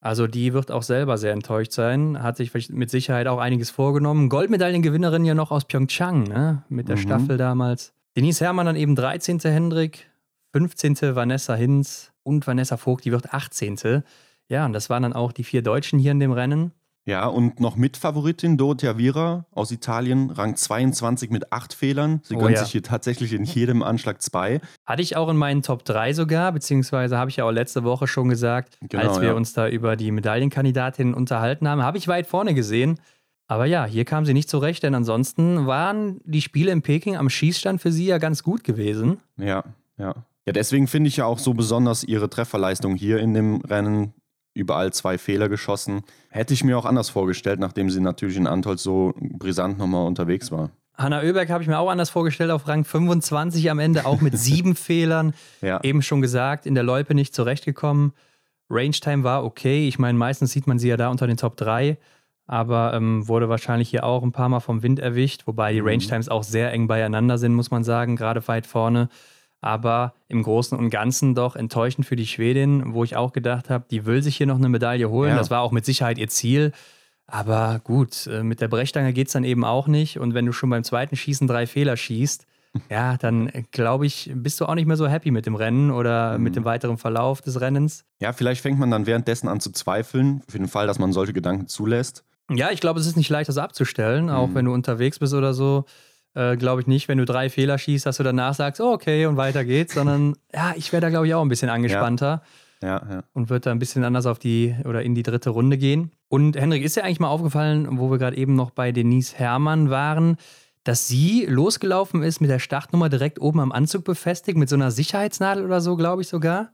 Also die wird auch selber sehr enttäuscht sein. Hat sich mit Sicherheit auch einiges vorgenommen. Goldmedaillengewinnerin ja noch aus Pyeongchang, ne? mit der Mhm. Staffel damals. Denise Herrmann dann eben 13. Hendrik, 15. Vanessa Hinz und Vanessa Vogt, die wird 18. Ja, und das waren dann auch die vier Deutschen hier in dem Rennen. Ja, und noch Mitfavoritin Dorothea Vira aus Italien, Rang 22 mit acht Fehlern. Sie Oh gönnt ja. sich hier tatsächlich in jedem Anschlag zwei. Hatte ich auch in meinen Top 3 sogar, beziehungsweise habe ich ja auch letzte Woche schon gesagt, Genau, als wir ja. uns da über die Medaillenkandidatinnen unterhalten haben, habe ich weit vorne gesehen. Aber ja, hier kam sie nicht zurecht, denn ansonsten waren die Spiele in Peking am Schießstand für sie ja ganz gut gewesen. Ja, ja. Ja, deswegen finde ich ja auch so besonders ihre Trefferleistung hier in dem Rennen. Überall zwei Fehler geschossen. Hätte ich mir auch anders vorgestellt, nachdem sie natürlich in Antolz so brisant nochmal unterwegs war. Hanna Oeberg habe ich mir auch anders vorgestellt, auf Rang 25 am Ende, auch mit sieben Fehlern. Ja, Eben schon gesagt, in der Loipe nicht zurechtgekommen. Range Time war okay. Ich meine, meistens sieht man sie ja da unter den Top 3, aber ähm, wurde wahrscheinlich hier auch ein paar Mal vom Wind erwischt, wobei die Mhm. Range Times auch sehr eng beieinander sind, muss man sagen, gerade weit vorne. Aber im Großen und Ganzen doch enttäuschend für die Schwedin, wo ich auch gedacht habe, die will sich hier noch eine Medaille holen. Ja. Das war auch mit Sicherheit ihr Ziel. Aber gut, äh, mit der Brechstange geht es dann eben auch nicht. Und wenn du schon beim zweiten Schießen drei Fehler schießt, ja, dann äh, glaube ich, bist du auch nicht mehr so happy mit dem Rennen oder Mhm. mit dem weiteren Verlauf des Rennens. ja, vielleicht fängt man dann währenddessen an zu zweifeln, für den Fall, dass man solche Gedanken zulässt. Ja, ich glaube, es ist nicht leicht, das abzustellen, auch Mhm. wenn du unterwegs bist oder so. Äh, glaube ich nicht, wenn du drei Fehler schießt, dass du danach sagst, oh, okay, und weiter geht's, sondern ja, ich wäre da, glaube ich, auch ein bisschen angespannter Ja, ja. und würde da ein bisschen anders auf die oder in die dritte Runde gehen. Und Henrik, ist dir eigentlich mal aufgefallen, wo wir gerade eben noch bei Denise Herrmann waren, dass sie losgelaufen ist mit der Startnummer direkt oben am Anzug befestigt, mit so einer Sicherheitsnadel oder so, glaube ich sogar.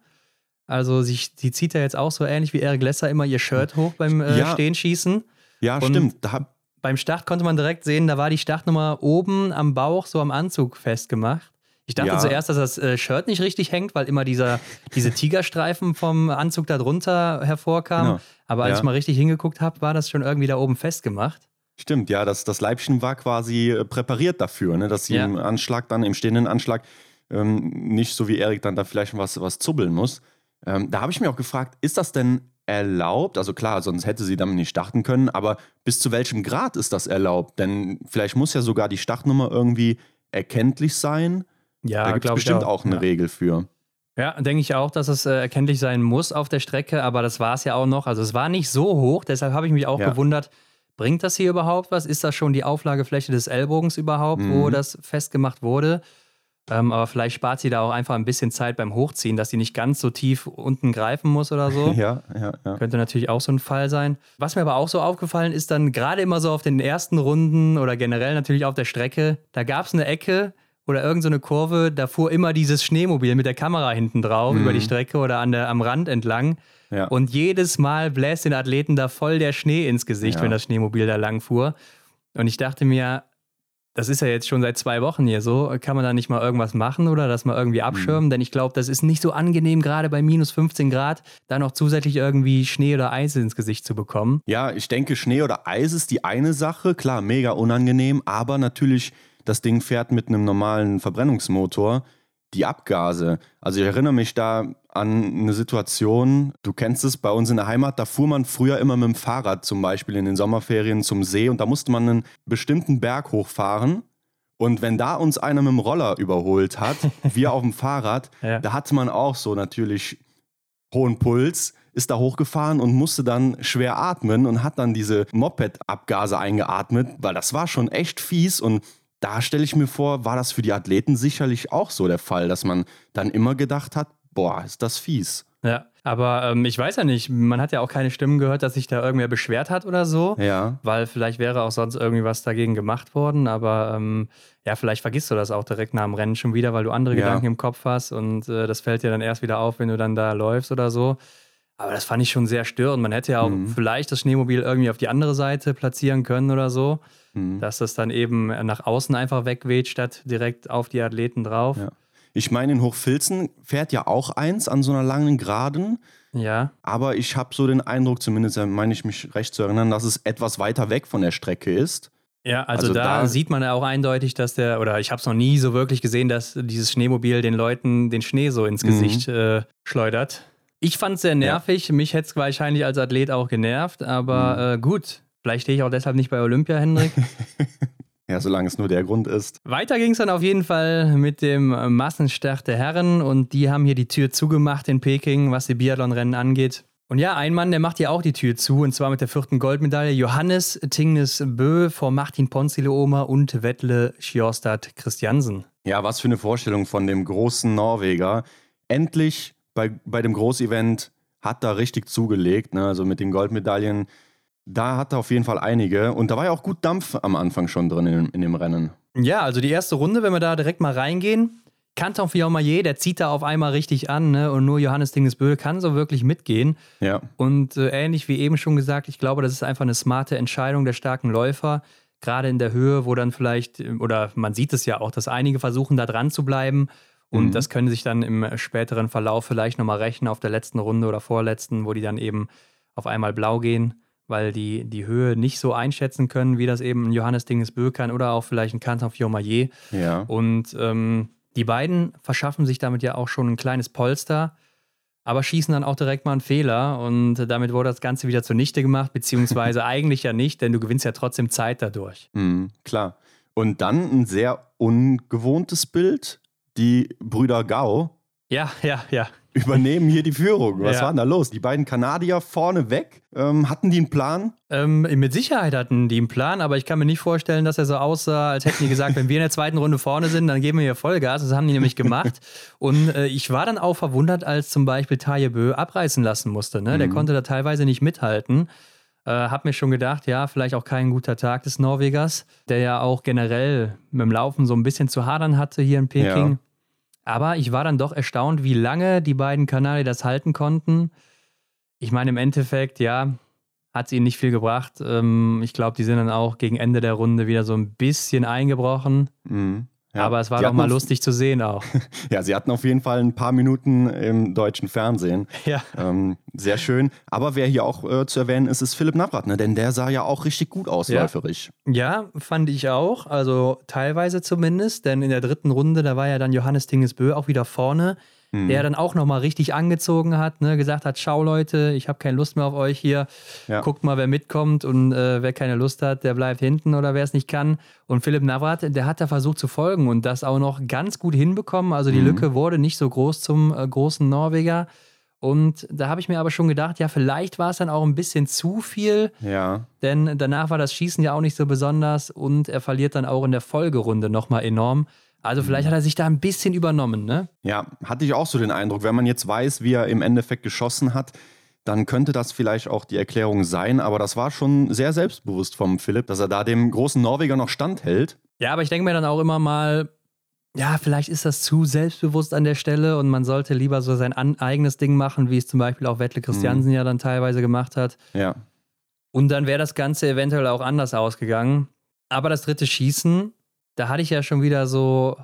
Also sie, sie zieht ja jetzt auch so ähnlich wie Eric Lesser immer ihr Shirt hoch beim äh, Ja. Stehenschießen. Ja, Und- stimmt. Da Beim Start konnte man direkt sehen, da war die Startnummer oben am Bauch, so am Anzug festgemacht. Ich dachte Ja. zuerst, dass das äh, Shirt nicht richtig hängt, weil immer dieser, diese Tigerstreifen vom Anzug da drunter hervorkamen. Genau. Aber als Ja. ich mal richtig hingeguckt habe, war das schon irgendwie da oben festgemacht. Stimmt, ja, das, das Leibchen war quasi äh, präpariert dafür, ne, dass sie Ja. im Anschlag dann, im stehenden Anschlag, ähm, nicht so wie Erik dann da vielleicht was, was zubbeln muss. Ähm, da habe ich mir auch gefragt, ist das denn erlaubt? Also klar, sonst hätte sie damit nicht starten können, aber bis zu welchem Grad ist das erlaubt? Denn vielleicht muss ja sogar die Startnummer irgendwie erkenntlich sein. Ja, da gibt es bestimmt auch, eine ja. Regel für. Ja, denke ich auch, dass es äh, erkenntlich sein muss auf der Strecke, aber das war es ja auch noch. Also es war nicht so hoch, deshalb habe ich mich auch Ja. gewundert, bringt das hier überhaupt was? Ist das schon die Auflagefläche des Ellbogens überhaupt, wo Mhm. das festgemacht wurde? Ähm, aber vielleicht spart sie da auch einfach ein bisschen Zeit beim Hochziehen, dass sie nicht ganz so tief unten greifen muss oder so. Ja, ja, ja. Könnte natürlich auch so ein Fall sein. Was mir aber auch so aufgefallen ist, dann gerade immer so auf den ersten Runden oder generell natürlich auf der Strecke, da gab es eine Ecke oder irgendeine so eine Kurve, da fuhr immer dieses Schneemobil mit der Kamera hinten drauf über die Strecke oder an der, am Rand entlang. Ja. Und jedes Mal bläst den Athleten da voll der Schnee ins Gesicht, Ja. wenn das Schneemobil da lang fuhr. Und ich dachte mir, das ist ja jetzt schon seit zwei Wochen hier so. Kann man da nicht mal irgendwas machen oder das mal irgendwie abschirmen? Mhm. Denn ich glaube, das ist nicht so angenehm, gerade bei minus 15 Grad, da noch zusätzlich irgendwie Schnee oder Eis ins Gesicht zu bekommen. Ja, ich denke, Schnee oder Eis ist die eine Sache. Klar, mega unangenehm, aber natürlich, das Ding fährt mit einem normalen Verbrennungsmotor. Die Abgase. Also ich erinnere mich da an eine Situation, du kennst es, bei uns in der Heimat, da fuhr man früher immer mit dem Fahrrad zum Beispiel in den Sommerferien zum See und da musste man einen bestimmten Berg hochfahren. Und wenn da uns einer mit dem Roller überholt hat, wir auf dem Fahrrad, Ja. da hatte man auch so natürlich hohen Puls, ist da hochgefahren und musste dann schwer atmen und hat dann diese Moped-Abgase eingeatmet, weil das war schon echt fies und da stelle ich mir vor, war das für die Athleten sicherlich auch so der Fall, dass man dann immer gedacht hat, boah, ist das fies. Ja. Aber ähm, ich weiß ja nicht, man hat ja auch keine Stimmen gehört, dass sich da irgendwer beschwert hat oder so. Ja. Weil vielleicht wäre auch sonst irgendwie was dagegen gemacht worden. Aber ähm, ja, vielleicht vergisst du das auch direkt nach dem Rennen schon wieder, weil du andere Ja. Gedanken im Kopf hast und äh, das fällt dir dann erst wieder auf, wenn du dann da läufst oder so. Aber das fand ich schon sehr störend. Man hätte ja auch Mhm. vielleicht das Schneemobil irgendwie auf die andere Seite platzieren können oder so, Mhm. dass das dann eben nach außen einfach wegweht, statt direkt auf die Athleten drauf. Ja. Ich meine, in Hochfilzen fährt ja auch eins an so einer langen Geraden. Ja. Aber ich habe so den Eindruck, zumindest äh, meine ich mich recht zu erinnern, dass es etwas weiter weg von der Strecke ist. Ja, also, Also da, da- sieht man ja auch eindeutig, dass der, oder ich habe es noch nie so wirklich gesehen, dass dieses Schneemobil den Leuten den Schnee so ins Mhm. Gesicht äh, schleudert. Ich fand es sehr nervig. Mich hätte es wahrscheinlich als Athlet auch genervt, aber Mhm. äh, gut. Vielleicht stehe ich auch deshalb nicht bei Olympia, Hendrik. Ja, solange es nur der Grund ist. Weiter ging es dann auf jeden Fall mit dem Massenstart der Herren und die haben hier die Tür zugemacht in Peking, was die Biathlonrennen angeht. Und ja, ein Mann, der macht hier auch die Tür zu und zwar mit der vierten Goldmedaille. Johannes Tingnes Bö vor Martin Ponzile-Oma und Wettle Sjostad Christiansen. Ja, was für eine Vorstellung von dem großen Norweger. Endlich bei, bei dem Großevent hat er richtig zugelegt, ne? also mit den Goldmedaillen. Da hat er auf jeden Fall einige. Und da war ja auch gut Dampf am Anfang schon drin in, in dem Rennen. Ja, also die erste Runde, wenn wir da direkt mal reingehen. Canton Fiormaillet, der zieht da auf einmal richtig an ne? und nur Johannes Dingesbö kann so wirklich mitgehen. Ja, Und äh, ähnlich wie eben schon gesagt, ich glaube, das ist einfach eine smarte Entscheidung der starken Läufer, gerade in der Höhe, wo dann vielleicht, äh, oder man sieht es ja auch, dass einige versuchen, da dran zu bleiben. Und Mhm. das können sich dann im späteren Verlauf vielleicht nochmal rächen auf der letzten Runde oder vorletzten, wo die dann eben auf einmal blau gehen, weil die die Höhe nicht so einschätzen können, wie das eben ein Johannes Dingesbö kann oder auch vielleicht ein Canton Fiormaillet. ja. Und ähm, die beiden verschaffen sich damit ja auch schon ein kleines Polster, aber schießen dann auch direkt mal einen Fehler und damit wurde das Ganze wieder zunichte gemacht, beziehungsweise eigentlich ja nicht, denn du gewinnst ja trotzdem Zeit dadurch. Mhm, klar. Und dann ein sehr ungewohntes Bild. Die Brüder Gau Ja, ja, ja. Übernehmen hier die Führung. Was Ja. war denn da los? Die beiden Kanadier vorne weg. Ähm, hatten die einen Plan? Ähm, mit Sicherheit hatten die einen Plan, aber ich kann mir nicht vorstellen, dass er so aussah, als hätten die gesagt, wenn wir in der zweiten Runde vorne sind, dann geben wir hier Vollgas. Das haben die nämlich gemacht. Und äh, ich war dann auch verwundert, als zum Beispiel Taje Bö abreißen lassen musste. Ne? Der Mhm. konnte da teilweise nicht mithalten. Äh, hab mir schon gedacht, ja, vielleicht auch kein guter Tag des Norwegers, der ja auch generell mit dem Laufen so ein bisschen zu hadern hatte hier in Peking. Ja. Aber ich war dann doch erstaunt, wie lange die beiden Kanadier das halten konnten. Ich meine, im Endeffekt, ja, hat es ihnen nicht viel gebracht. Ähm, ich glaube, die sind dann auch gegen Ende der Runde wieder so ein bisschen eingebrochen. Mhm. Ja. Aber es war doch mal lustig zu sehen auch. Ja, sie hatten auf jeden Fall ein paar Minuten im deutschen Fernsehen. ja. Ähm, sehr schön. Aber wer hier auch äh, zu erwähnen ist, ist Philipp Navrat, ne? denn der sah ja auch richtig gut aus, Ja. läuferisch. ja, fand ich auch. Also teilweise zumindest. Denn in der dritten Runde, da war ja dann Johannes Dingesbö auch wieder vorne. Mhm. Der dann auch nochmal richtig angezogen hat, ne? gesagt hat, schau Leute, ich habe keine Lust mehr auf euch hier. Ja. Guckt mal, wer mitkommt und äh, wer keine Lust hat, der bleibt hinten oder wer es nicht kann. Und Philipp Navrat, der hat da versucht zu folgen und das auch noch ganz gut hinbekommen. Also die Mhm. Lücke wurde nicht so groß zum äh, großen Norweger. Und da habe ich mir aber schon gedacht, ja, vielleicht war es dann auch ein bisschen zu viel, Ja, denn danach war das Schießen ja auch nicht so besonders und er verliert dann auch in der Folgerunde nochmal enorm. Also vielleicht hat er sich da ein bisschen übernommen, ne? ja, hatte ich auch so den Eindruck, wenn man jetzt weiß, wie er im Endeffekt geschossen hat, dann könnte das vielleicht auch die Erklärung sein. Aber das war schon sehr selbstbewusst vom Philipp, dass er da dem großen Norweger noch standhält. Ja, aber ich denke mir dann auch immer mal, ja, vielleicht ist das zu selbstbewusst an der Stelle und man sollte lieber so sein eigenes Ding machen, wie es zum Beispiel auch Wettle Christiansen ja dann teilweise gemacht hat. Ja, Und dann wäre das Ganze eventuell auch anders ausgegangen. Aber das dritte Schießen, da hatte ich ja schon wieder so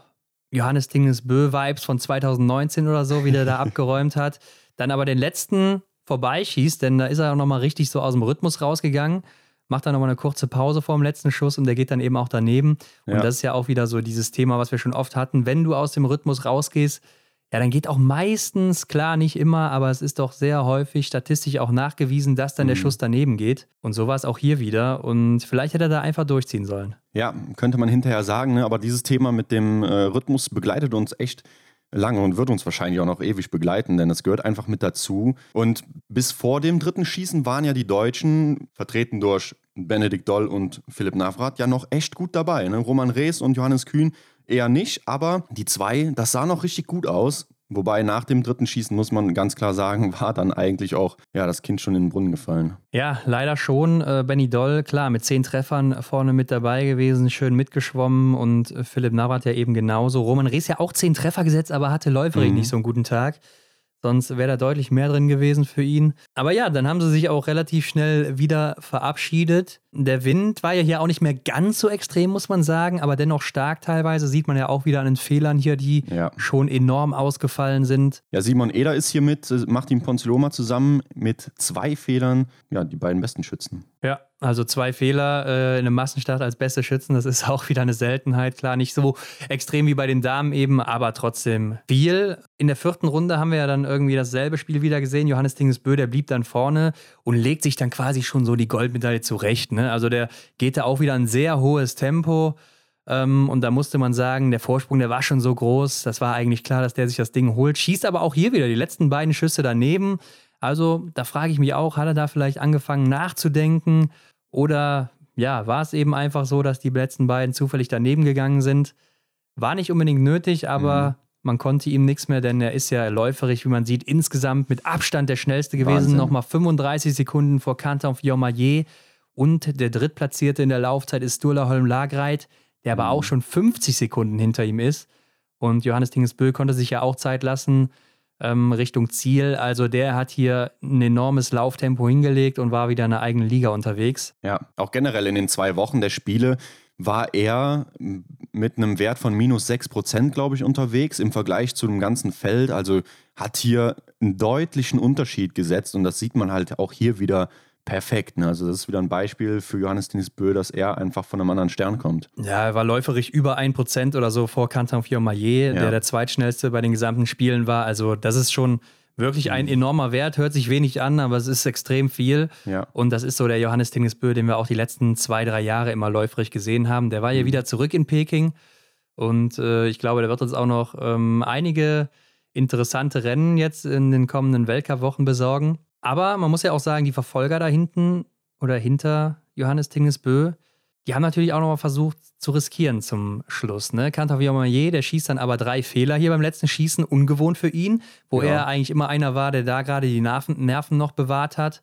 Johannes Dinges Bö-Vibes von 2019 oder so, wie der da abgeräumt hat. Dann aber den letzten vorbeischießt, denn da ist er auch nochmal richtig so aus dem Rhythmus rausgegangen. Macht dann nochmal eine kurze Pause vor dem letzten Schuss und der geht dann eben auch daneben. Und Ja. das ist ja auch wieder so dieses Thema, was wir schon oft hatten. Wenn du aus dem Rhythmus rausgehst, ja, dann geht auch meistens, klar, nicht immer, aber es ist doch sehr häufig statistisch auch nachgewiesen, dass dann der Mhm. Schuss daneben geht. Und so war es auch hier wieder. Und vielleicht hätte er da einfach durchziehen sollen. Ja, könnte man hinterher sagen, ne? aber dieses Thema mit dem äh, Rhythmus begleitet uns echt lange und wird uns wahrscheinlich auch noch ewig begleiten, denn es gehört einfach mit dazu. Und bis vor dem dritten Schießen waren ja die Deutschen, vertreten durch Benedikt Doll und Philipp Navrat, ja noch echt gut dabei. Ne? Roman Rees und Johannes Kühn eher nicht, aber die zwei, das sah noch richtig gut aus. Wobei nach dem dritten Schießen muss man ganz klar sagen, war dann eigentlich auch ja, das Kind schon in den Brunnen gefallen. Ja, leider schon. Äh, Benny Doll, klar, mit zehn Treffern vorne mit dabei gewesen, schön mitgeschwommen und äh, Philipp Navrat ja eben genauso. Roman Rees ja auch zehn Treffer gesetzt, aber hatte läuferig mhm. nicht so einen guten Tag. Sonst wäre da deutlich mehr drin gewesen für ihn. Aber ja, dann haben sie sich auch relativ schnell wieder verabschiedet. Der Wind war ja hier auch nicht mehr ganz so extrem, muss man sagen, aber dennoch stark teilweise. Sieht man ja auch wieder an den Fehlern hier, die ja. schon enorm ausgefallen sind. Ja, Simon Eder ist hier mit, äh, macht ihn Ponziloma zusammen mit zwei Fehlern, ja, die beiden besten Schützen. Ja, also zwei Fehler äh, in einem Massenstart als beste Schützen, das ist auch wieder eine Seltenheit. Klar, nicht so extrem wie bei den Damen eben, aber trotzdem viel. In der vierten Runde haben wir ja dann irgendwie dasselbe Spiel wieder gesehen. Johannes Dingesbö, der blieb dann vorne und legt sich dann quasi schon so die Goldmedaille zurecht. Ne? Also der geht da auch wieder ein sehr hohes Tempo. Ähm, und da musste man sagen, der Vorsprung, der war schon so groß. Das war eigentlich klar, dass der sich das Ding holt. Schießt aber auch hier wieder die letzten beiden Schüsse daneben. Also da frage ich mich auch, hat er da vielleicht angefangen nachzudenken oder ja, war es eben einfach so, dass die letzten beiden zufällig daneben gegangen sind? War nicht unbedingt nötig, aber mhm. man konnte ihm nichts mehr, denn er ist ja läuferig, wie man sieht, insgesamt mit Abstand der schnellste gewesen. Nochmal 35 Sekunden vor Kanton Fiormaillet. Und der Drittplatzierte in der Laufzeit ist Sturla Holm Lagreit, der aber mhm. auch schon 50 Sekunden hinter ihm ist. Und Johannes Dingesbö konnte sich ja auch Zeit lassen ähm, Richtung Ziel. Also der hat hier ein enormes Lauftempo hingelegt und war wieder in einer eigenen Liga unterwegs. Ja, auch generell in den zwei Wochen der Spiele war er mit einem Wert von minus 6%, glaube ich, unterwegs im Vergleich zu dem ganzen Feld. Also hat hier einen deutlichen Unterschied gesetzt und das sieht man halt auch hier wieder perfekt. Ne? Also das ist wieder ein Beispiel für Johannes Denis Bö, dass er einfach von einem anderen Stern kommt. Ja, er war läuferig über 1% oder so vor Canton Fiormaillet, ja. der der zweitschnellste bei den gesamten Spielen war. Also das ist schon wirklich ein enormer Wert, hört sich wenig an, aber es ist extrem viel. Ja. Und das ist so der Johannes Dingesbö, den wir auch die letzten zwei, drei Jahre immer läuferig gesehen haben. Der war ja mhm. wieder zurück in Peking und äh, ich glaube, der wird uns auch noch ähm, einige interessante Rennen jetzt in den kommenden Weltcup-Wochen besorgen. Aber man muss ja auch sagen, die Verfolger da hinten oder hinter Johannes Tingesbö, die haben natürlich auch nochmal versucht zu riskieren zum Schluss. Ne? Kantar Viamayer, der schießt dann aber drei Fehler hier beim letzten Schießen, ungewohnt für ihn, wo ja. er eigentlich immer einer war, der da gerade die Nerven, Nerven noch bewahrt hat.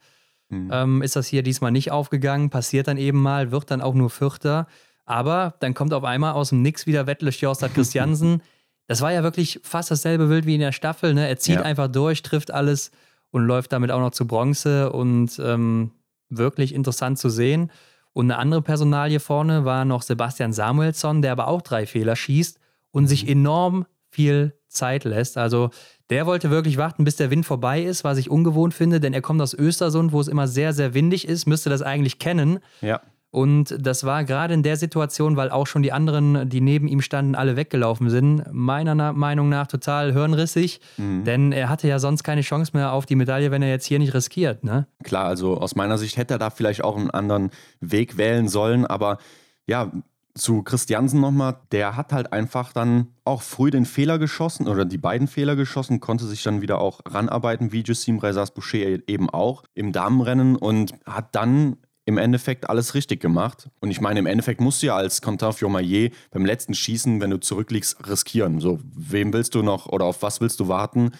Mhm. Ähm, ist das hier diesmal nicht aufgegangen, passiert dann eben mal, wird dann auch nur Vierter. Aber dann kommt auf einmal aus dem Nix wieder Wettle Stjostad Christiansen. das war ja wirklich fast dasselbe Bild wie in der Staffel. Ne? Er zieht ja. einfach durch, trifft alles und läuft damit auch noch zu Bronze und ähm, wirklich interessant zu sehen. Und eine andere Personalie vorne war noch Sebastian Samuelsson, der aber auch drei Fehler schießt und sich mhm. enorm viel Zeit lässt. Also der wollte wirklich warten, bis der Wind vorbei ist, was ich ungewohnt finde, denn er kommt aus Östersund, wo es immer sehr, sehr windig ist, müsste das eigentlich kennen. Ja. Und das war gerade in der Situation, weil auch schon die anderen, die neben ihm standen, alle weggelaufen sind, meiner Meinung nach total hirnrissig. Mhm. Denn er hatte ja sonst keine Chance mehr auf die Medaille, wenn er jetzt hier nicht riskiert. Ne? Klar, also aus meiner Sicht hätte er da vielleicht auch einen anderen Weg wählen sollen. Aber ja, zu Christiansen nochmal, der hat halt einfach dann auch früh den Fehler geschossen oder die beiden Fehler geschossen, konnte sich dann wieder auch ranarbeiten, wie Jussim Rezas Boucher eben auch im Damenrennen und hat dann im Endeffekt alles richtig gemacht. Und ich meine, im Endeffekt musst du ja als Quentin Fiormaillet beim letzten Schießen, wenn du zurückliegst, riskieren. So, wem willst du noch oder auf was willst du warten?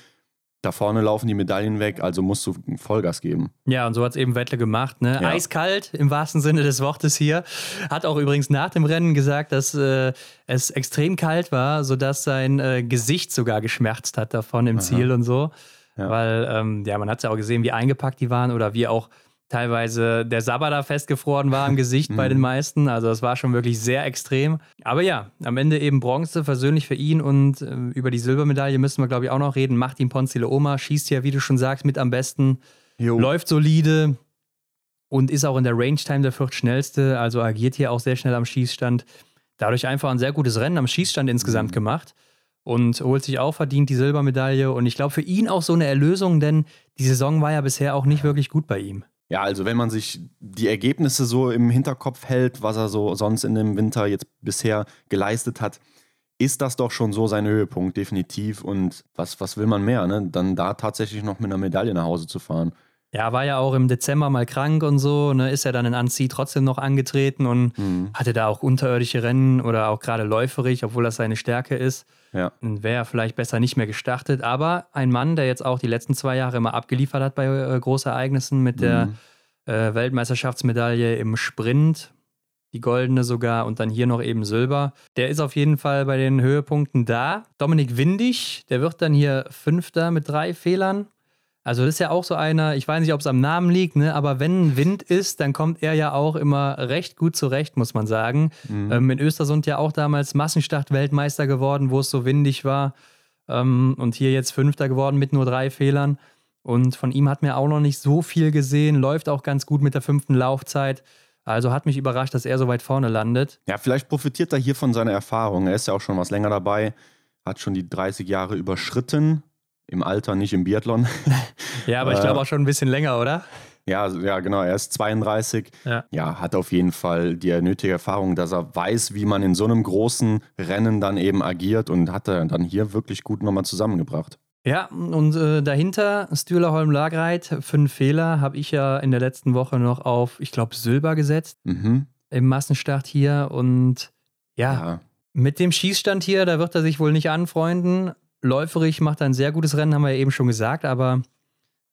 Da vorne laufen die Medaillen weg, also musst du Vollgas geben. Ja, und so hat es eben Wettle gemacht. Ne? Ja. Eiskalt im wahrsten Sinne des Wortes hier. Hat auch übrigens nach dem Rennen gesagt, dass äh, es extrem kalt war, sodass sein äh, Gesicht sogar geschmerzt hat davon im Aha. Ziel und so. Ja. Weil, ähm, ja, man hat ja auch gesehen, wie eingepackt die waren oder wie auch teilweise der Sabber festgefroren war im Gesicht bei den mhm. meisten. Also das war schon wirklich sehr extrem. Aber ja, am Ende eben Bronze, versöhnlich für ihn und äh, über die Silbermedaille müssen wir, glaube ich, auch noch reden. Macht ihn Ponzile Oma, schießt ja, wie du schon sagst, mit am besten, jo. läuft solide und ist auch in der Range-Time der viertschnellste, also agiert hier auch sehr schnell am Schießstand. Dadurch einfach ein sehr gutes Rennen am Schießstand insgesamt mhm. gemacht und holt sich auch verdient die Silbermedaille. Und ich glaube für ihn auch so eine Erlösung, denn die Saison war ja bisher auch nicht wirklich gut bei ihm. Ja, also wenn man sich die Ergebnisse so im Hinterkopf hält, was er so sonst in dem Winter jetzt bisher geleistet hat, ist das doch schon so sein Höhepunkt, definitiv. Und was, was will man mehr, ne? Dann da tatsächlich noch mit einer Medaille nach Hause zu fahren. Ja, war ja auch im Dezember mal krank und so, ne, ist er dann in Annecy trotzdem noch angetreten und mhm. hatte da auch unterirdische Rennen oder auch gerade läuferig, obwohl das seine Stärke ist. Ja. Dann wäre er vielleicht besser nicht mehr gestartet. Aber ein Mann, der jetzt auch die letzten zwei Jahre immer abgeliefert hat bei äh, Großereignissen mit mhm. Äh, Weltmeisterschaftsmedaille im Sprint, die goldene sogar und dann hier noch eben Silber. Der ist auf jeden Fall bei den Höhepunkten da. Dominik Windig, der wird dann hier Fünfter mit drei Fehlern. Also das ist ja auch so einer, ich weiß nicht, ob es am Namen liegt, ne? aber wenn Wind ist, dann kommt er ja auch immer recht gut zurecht, muss man sagen. Mhm. Ähm, in Östersund ja auch damals Massenstart-Weltmeister geworden, wo es so windig war. Ähm, und hier jetzt Fünfter geworden mit nur drei Fehlern. Und von ihm hat mir auch noch nicht so viel gesehen, läuft auch ganz gut mit der fünften Laufzeit. Also hat mich überrascht, dass er so weit vorne landet. Ja, vielleicht profitiert er hier von seiner Erfahrung. Er ist ja auch schon was länger dabei, hat schon die 30 Jahre überschritten im Alter, nicht im Biathlon. ja, aber ich glaube äh, auch schon ein bisschen länger, oder? Ja, ja, genau. Er ist 32. Ja. ja. hat auf jeden Fall die nötige Erfahrung, dass er weiß, wie man in so einem großen Rennen dann eben agiert und hat er dann hier wirklich gut nochmal zusammengebracht. Ja, und äh, dahinter Stühler Holm Lagreit, fünf Fehler, habe ich ja in der letzten Woche noch auf, ich glaube, Silber gesetzt mhm. im Massenstart hier. Und ja, ja, mit dem Schießstand hier, da wird er sich wohl nicht anfreunden läuferig macht er ein sehr gutes Rennen, haben wir ja eben schon gesagt, aber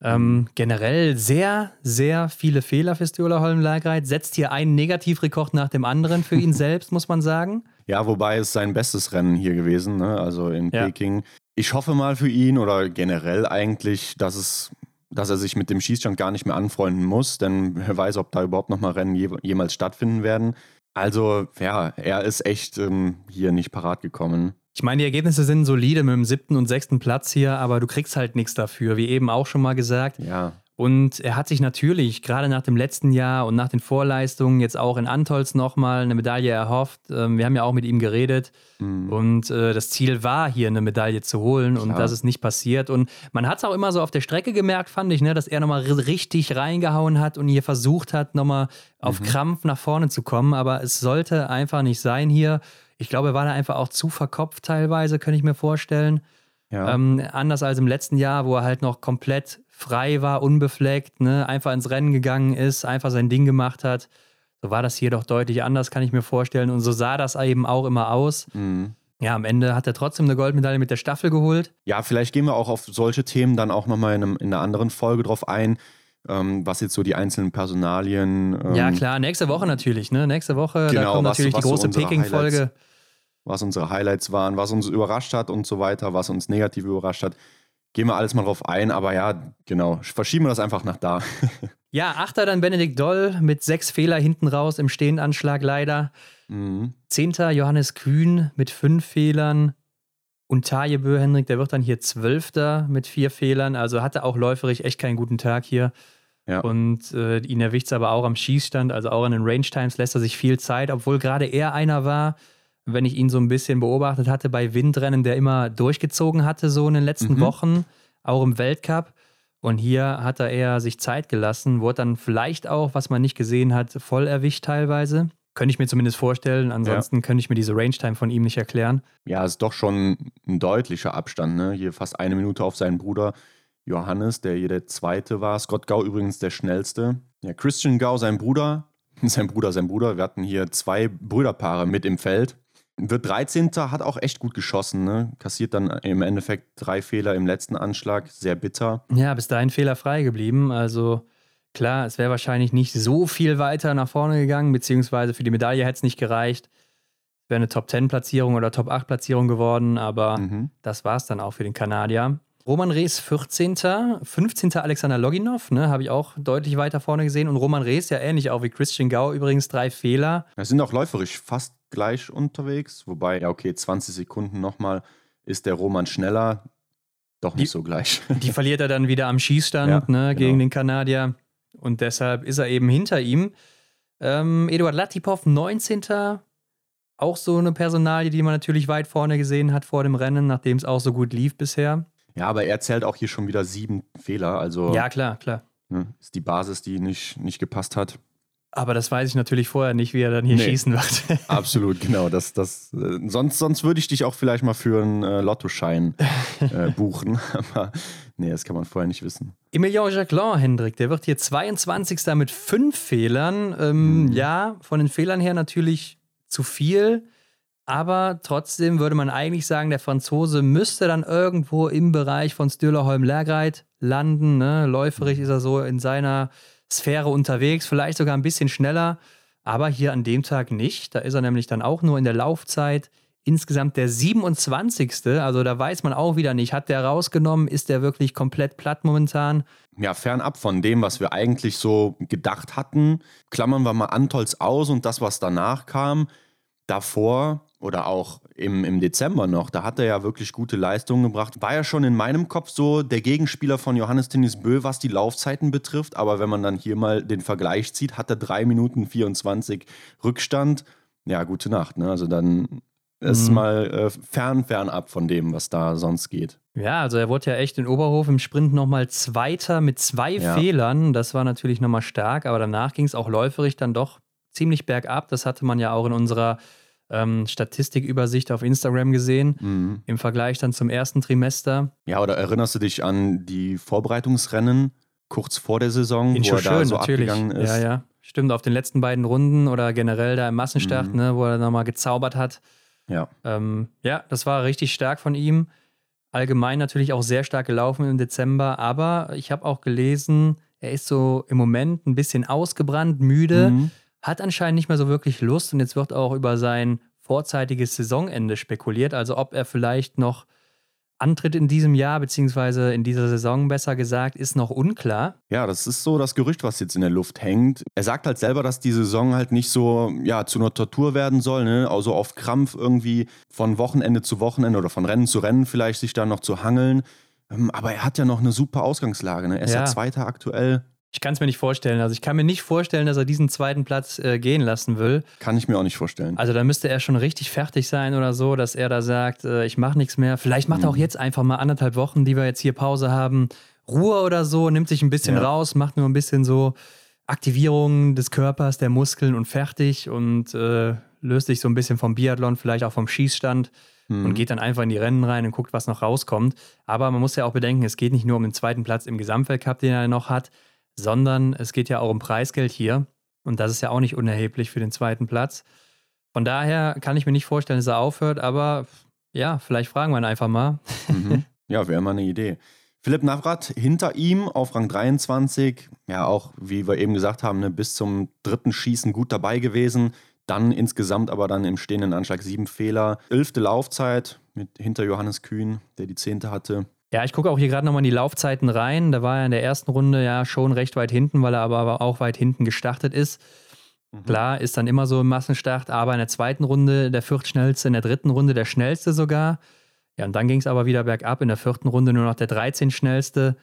ähm, mhm. generell sehr, sehr viele Fehler für Stiola Holm Lagreit. Setzt hier einen Negativrekord nach dem anderen für ihn selbst, muss man sagen. Ja, wobei es sein bestes Rennen hier gewesen, ne? also in ja. Peking. Ich hoffe mal für ihn oder generell eigentlich, dass es dass er sich mit dem Schießstand gar nicht mehr anfreunden muss, denn wer weiß, ob da überhaupt nochmal Rennen je, jemals stattfinden werden. Also ja, er ist echt ähm, hier nicht parat gekommen. Ich meine, die Ergebnisse sind solide mit dem siebten und sechsten Platz hier, aber du kriegst halt nichts dafür, wie eben auch schon mal gesagt. Ja. Und er hat sich natürlich, gerade nach dem letzten Jahr und nach den Vorleistungen, jetzt auch in Antolz nochmal eine Medaille erhofft. Ähm, wir haben ja auch mit ihm geredet. Mhm. Und äh, das Ziel war, hier eine Medaille zu holen. Klar. Und das ist nicht passiert. Und man hat es auch immer so auf der Strecke gemerkt, fand ich, ne, dass er nochmal richtig reingehauen hat und hier versucht hat, nochmal auf mhm. Krampf nach vorne zu kommen. Aber es sollte einfach nicht sein hier. Ich glaube, er war da einfach auch zu verkopft teilweise, könnte ich mir vorstellen. Ja. Ähm, anders als im letzten Jahr, wo er halt noch komplett frei war, unbefleckt, ne? einfach ins Rennen gegangen ist, einfach sein Ding gemacht hat. So war das hier doch deutlich anders, kann ich mir vorstellen. Und so sah das eben auch immer aus. Mhm. Ja, am Ende hat er trotzdem eine Goldmedaille mit der Staffel geholt. Ja, vielleicht gehen wir auch auf solche Themen dann auch nochmal in, in einer anderen Folge drauf ein ähm, was jetzt so die einzelnen Personalien. Ähm, ja, klar, nächste Woche natürlich, ne? Nächste Woche, genau, da kommt was, natürlich was die große so Peking-Folge. Was unsere Highlights waren, was uns überrascht hat und so weiter, was uns negativ überrascht hat. Gehen wir alles mal drauf ein, aber ja, genau, verschieben wir das einfach nach da. ja, Achter dann Benedikt Doll mit sechs Fehler hinten raus im Stehendanschlag leider. Mhm. Zehnter Johannes Kühn mit fünf Fehlern. Und Tajebö Henrik, der wird dann hier Zwölfter mit vier Fehlern. Also hatte auch läuferig echt keinen guten Tag hier. Ja. Und äh, ihn erwischt es aber auch am Schießstand, also auch an den Range Times lässt er sich viel Zeit, obwohl gerade er einer war, wenn ich ihn so ein bisschen beobachtet hatte, bei Windrennen, der immer durchgezogen hatte, so in den letzten mhm. Wochen, auch im Weltcup. Und hier hat er eher sich Zeit gelassen, wurde dann vielleicht auch, was man nicht gesehen hat, voll erwischt teilweise. Könnte ich mir zumindest vorstellen. Ansonsten ja. könnte ich mir diese Range-Time von ihm nicht erklären. Ja, ist doch schon ein deutlicher Abstand. Ne? Hier fast eine Minute auf seinen Bruder Johannes, der hier der Zweite war. Scott Gau übrigens der Schnellste. Ja, Christian Gau, sein Bruder. Sein Bruder, sein Bruder. Wir hatten hier zwei Brüderpaare mit im Feld. Wird 13. hat auch echt gut geschossen. Ne? Kassiert dann im Endeffekt drei Fehler im letzten Anschlag. Sehr bitter. Ja, bis dahin fehlerfrei geblieben. Also Klar, es wäre wahrscheinlich nicht so viel weiter nach vorne gegangen, beziehungsweise für die Medaille hätte es nicht gereicht. Es wäre eine Top-10-Platzierung oder Top-8-Platzierung geworden, aber mhm. das war es dann auch für den Kanadier. Roman Rees 14. 15. Alexander Loginov, ne, habe ich auch deutlich weiter vorne gesehen. Und Roman Rees ja ähnlich auch wie Christian Gau, übrigens drei Fehler. Wir sind auch läuferisch fast gleich unterwegs, wobei, ja, okay, 20 Sekunden nochmal ist der Roman schneller. Doch nicht die, so gleich. Die verliert er dann wieder am Schießstand ja, ne, gegen genau. den Kanadier. Und deshalb ist er eben hinter ihm. Ähm, Eduard Latipov, 19. Auch so eine Personalie, die man natürlich weit vorne gesehen hat vor dem Rennen, nachdem es auch so gut lief bisher. Ja, aber er zählt auch hier schon wieder sieben Fehler. Also ja, klar, klar. Ne, ist die Basis, die nicht, nicht gepasst hat. Aber das weiß ich natürlich vorher nicht, wie er dann hier nee, schießen wird. absolut, genau. Das, das, äh, sonst sonst würde ich dich auch vielleicht mal für einen äh, Lottoschein äh, buchen. Aber nee, das kann man vorher nicht wissen. Emilien Jacquelin, Hendrik, der wird hier 22. mit fünf Fehlern. Ähm, hm. Ja, von den Fehlern her natürlich zu viel. Aber trotzdem würde man eigentlich sagen, der Franzose müsste dann irgendwo im Bereich von Stühlerholm-Lergreit landen. Ne? Läuferig ist er so in seiner Sphäre unterwegs, vielleicht sogar ein bisschen schneller, aber hier an dem Tag nicht. Da ist er nämlich dann auch nur in der Laufzeit insgesamt der 27. Also da weiß man auch wieder nicht, hat der rausgenommen, ist der wirklich komplett platt momentan? Ja, fernab von dem, was wir eigentlich so gedacht hatten, klammern wir mal Antols aus und das, was danach kam. Davor oder auch im, im Dezember noch, da hat er ja wirklich gute Leistungen gebracht. War ja schon in meinem Kopf so der Gegenspieler von Johannes Tennis Bö, was die Laufzeiten betrifft. Aber wenn man dann hier mal den Vergleich zieht, hat er 3 Minuten 24 Rückstand. Ja, gute Nacht. Ne? Also dann ist mhm. mal äh, fern, fern ab von dem, was da sonst geht. Ja, also er wurde ja echt in Oberhof im Sprint nochmal Zweiter mit zwei ja. Fehlern. Das war natürlich nochmal stark, aber danach ging es auch läuferig dann doch ziemlich bergab. Das hatte man ja auch in unserer ähm, Statistikübersicht auf Instagram gesehen, mhm. im Vergleich dann zum ersten Trimester. Ja, oder erinnerst du dich an die Vorbereitungsrennen kurz vor der Saison, In wo er da so natürlich. abgegangen ist? Ja, ja. Stimmt, auf den letzten beiden Runden oder generell da im Massenstart, mhm. ne, wo er nochmal gezaubert hat. Ja. Ähm, ja, das war richtig stark von ihm. Allgemein natürlich auch sehr stark gelaufen im Dezember, aber ich habe auch gelesen, er ist so im Moment ein bisschen ausgebrannt, müde. Mhm hat anscheinend nicht mehr so wirklich Lust und jetzt wird auch über sein vorzeitiges Saisonende spekuliert, also ob er vielleicht noch antritt in diesem Jahr, beziehungsweise in dieser Saison besser gesagt, ist noch unklar. Ja, das ist so das Gerücht, was jetzt in der Luft hängt. Er sagt halt selber, dass die Saison halt nicht so ja, zu einer Tortur werden soll, ne? also auf Krampf irgendwie von Wochenende zu Wochenende oder von Rennen zu Rennen vielleicht sich da noch zu hangeln. Ähm, aber er hat ja noch eine super Ausgangslage. Ne? Er ist ja. ja Zweiter aktuell. Ich kann es mir nicht vorstellen. Also ich kann mir nicht vorstellen, dass er diesen zweiten Platz äh, gehen lassen will. Kann ich mir auch nicht vorstellen. Also da müsste er schon richtig fertig sein oder so, dass er da sagt, äh, ich mache nichts mehr. Vielleicht macht er auch mhm. jetzt einfach mal anderthalb Wochen, die wir jetzt hier Pause haben, Ruhe oder so, nimmt sich ein bisschen ja. raus, macht nur ein bisschen so Aktivierung des Körpers, der Muskeln und fertig und äh, löst sich so ein bisschen vom Biathlon, vielleicht auch vom Schießstand mhm. und geht dann einfach in die Rennen rein und guckt, was noch rauskommt. Aber man muss ja auch bedenken, es geht nicht nur um den zweiten Platz im Gesamtweltcup, den er noch hat, sondern es geht ja auch um Preisgeld hier. Und das ist ja auch nicht unerheblich für den zweiten Platz. Von daher kann ich mir nicht vorstellen, dass er aufhört, aber ja, vielleicht fragen wir ihn einfach mal. Mhm. Ja, wäre mal eine Idee. Philipp Navrat hinter ihm auf Rang 23, ja auch, wie wir eben gesagt haben, ne, bis zum dritten Schießen gut dabei gewesen. Dann insgesamt aber dann im stehenden Anschlag sieben Fehler. Elfte Laufzeit mit hinter Johannes Kühn, der die zehnte hatte. Ja, ich gucke auch hier gerade nochmal in die Laufzeiten rein. Da war er in der ersten Runde ja schon recht weit hinten, weil er aber auch weit hinten gestartet ist. Mhm. Klar, ist dann immer so im Massenstart, aber in der zweiten Runde der viertschnellste, in der dritten Runde der schnellste sogar. Ja, und dann ging es aber wieder bergab. In der vierten Runde nur noch der 13 schnellste.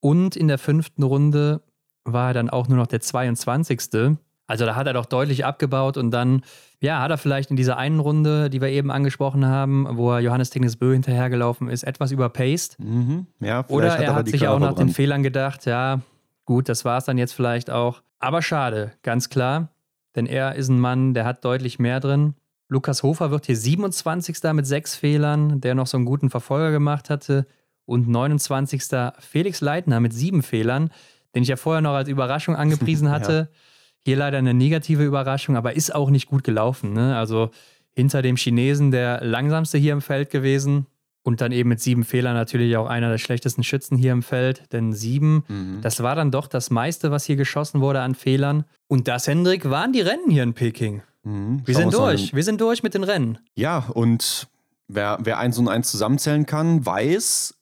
Und in der fünften Runde war er dann auch nur noch der 22. Also da hat er doch deutlich abgebaut und dann, ja, hat er vielleicht in dieser einen Runde, die wir eben angesprochen haben, wo er Johannes Tingnes Bö hinterhergelaufen ist, etwas überpaced. Mhm. Ja, Oder er hat, sich auch nach den Fehlern gedacht, ja, gut, das war es dann jetzt vielleicht auch. Aber schade, ganz klar, denn er ist ein Mann, der hat deutlich mehr drin. Lukas Hofer wird hier 27. mit sechs Fehlern, der noch so einen guten Verfolger gemacht hatte. Und 29. Felix Leitner mit sieben Fehlern, den ich ja vorher noch als Überraschung angepriesen hatte. ja. Hier leider eine negative Überraschung, aber ist auch nicht gut gelaufen. Ne? Also hinter dem Chinesen der langsamste hier im Feld gewesen. Und dann eben mit sieben Fehlern natürlich auch einer der schlechtesten Schützen hier im Feld. Denn sieben, mhm. das war dann doch das meiste, was hier geschossen wurde an Fehlern. Und das, Hendrik, waren die Rennen hier in Peking. Mhm. Wir sind durch. Wir sind durch mit den Rennen. Ja, und wer, wer eins und eins zusammenzählen kann, weiß,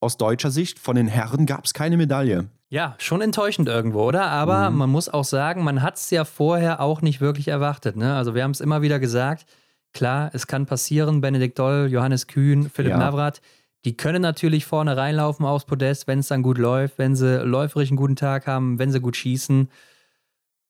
aus deutscher Sicht, von den Herren gab es keine Medaille. Ja, schon enttäuschend irgendwo, oder? Aber mhm. man muss auch sagen, man hat es ja vorher auch nicht wirklich erwartet. Ne? Also wir haben es immer wieder gesagt, klar, es kann passieren, Benedikt Doll, Johannes Kühn, Philipp ja. Navrat, die können natürlich vorne reinlaufen aufs Podest, wenn es dann gut läuft, wenn sie läuferisch einen guten Tag haben, wenn sie gut schießen.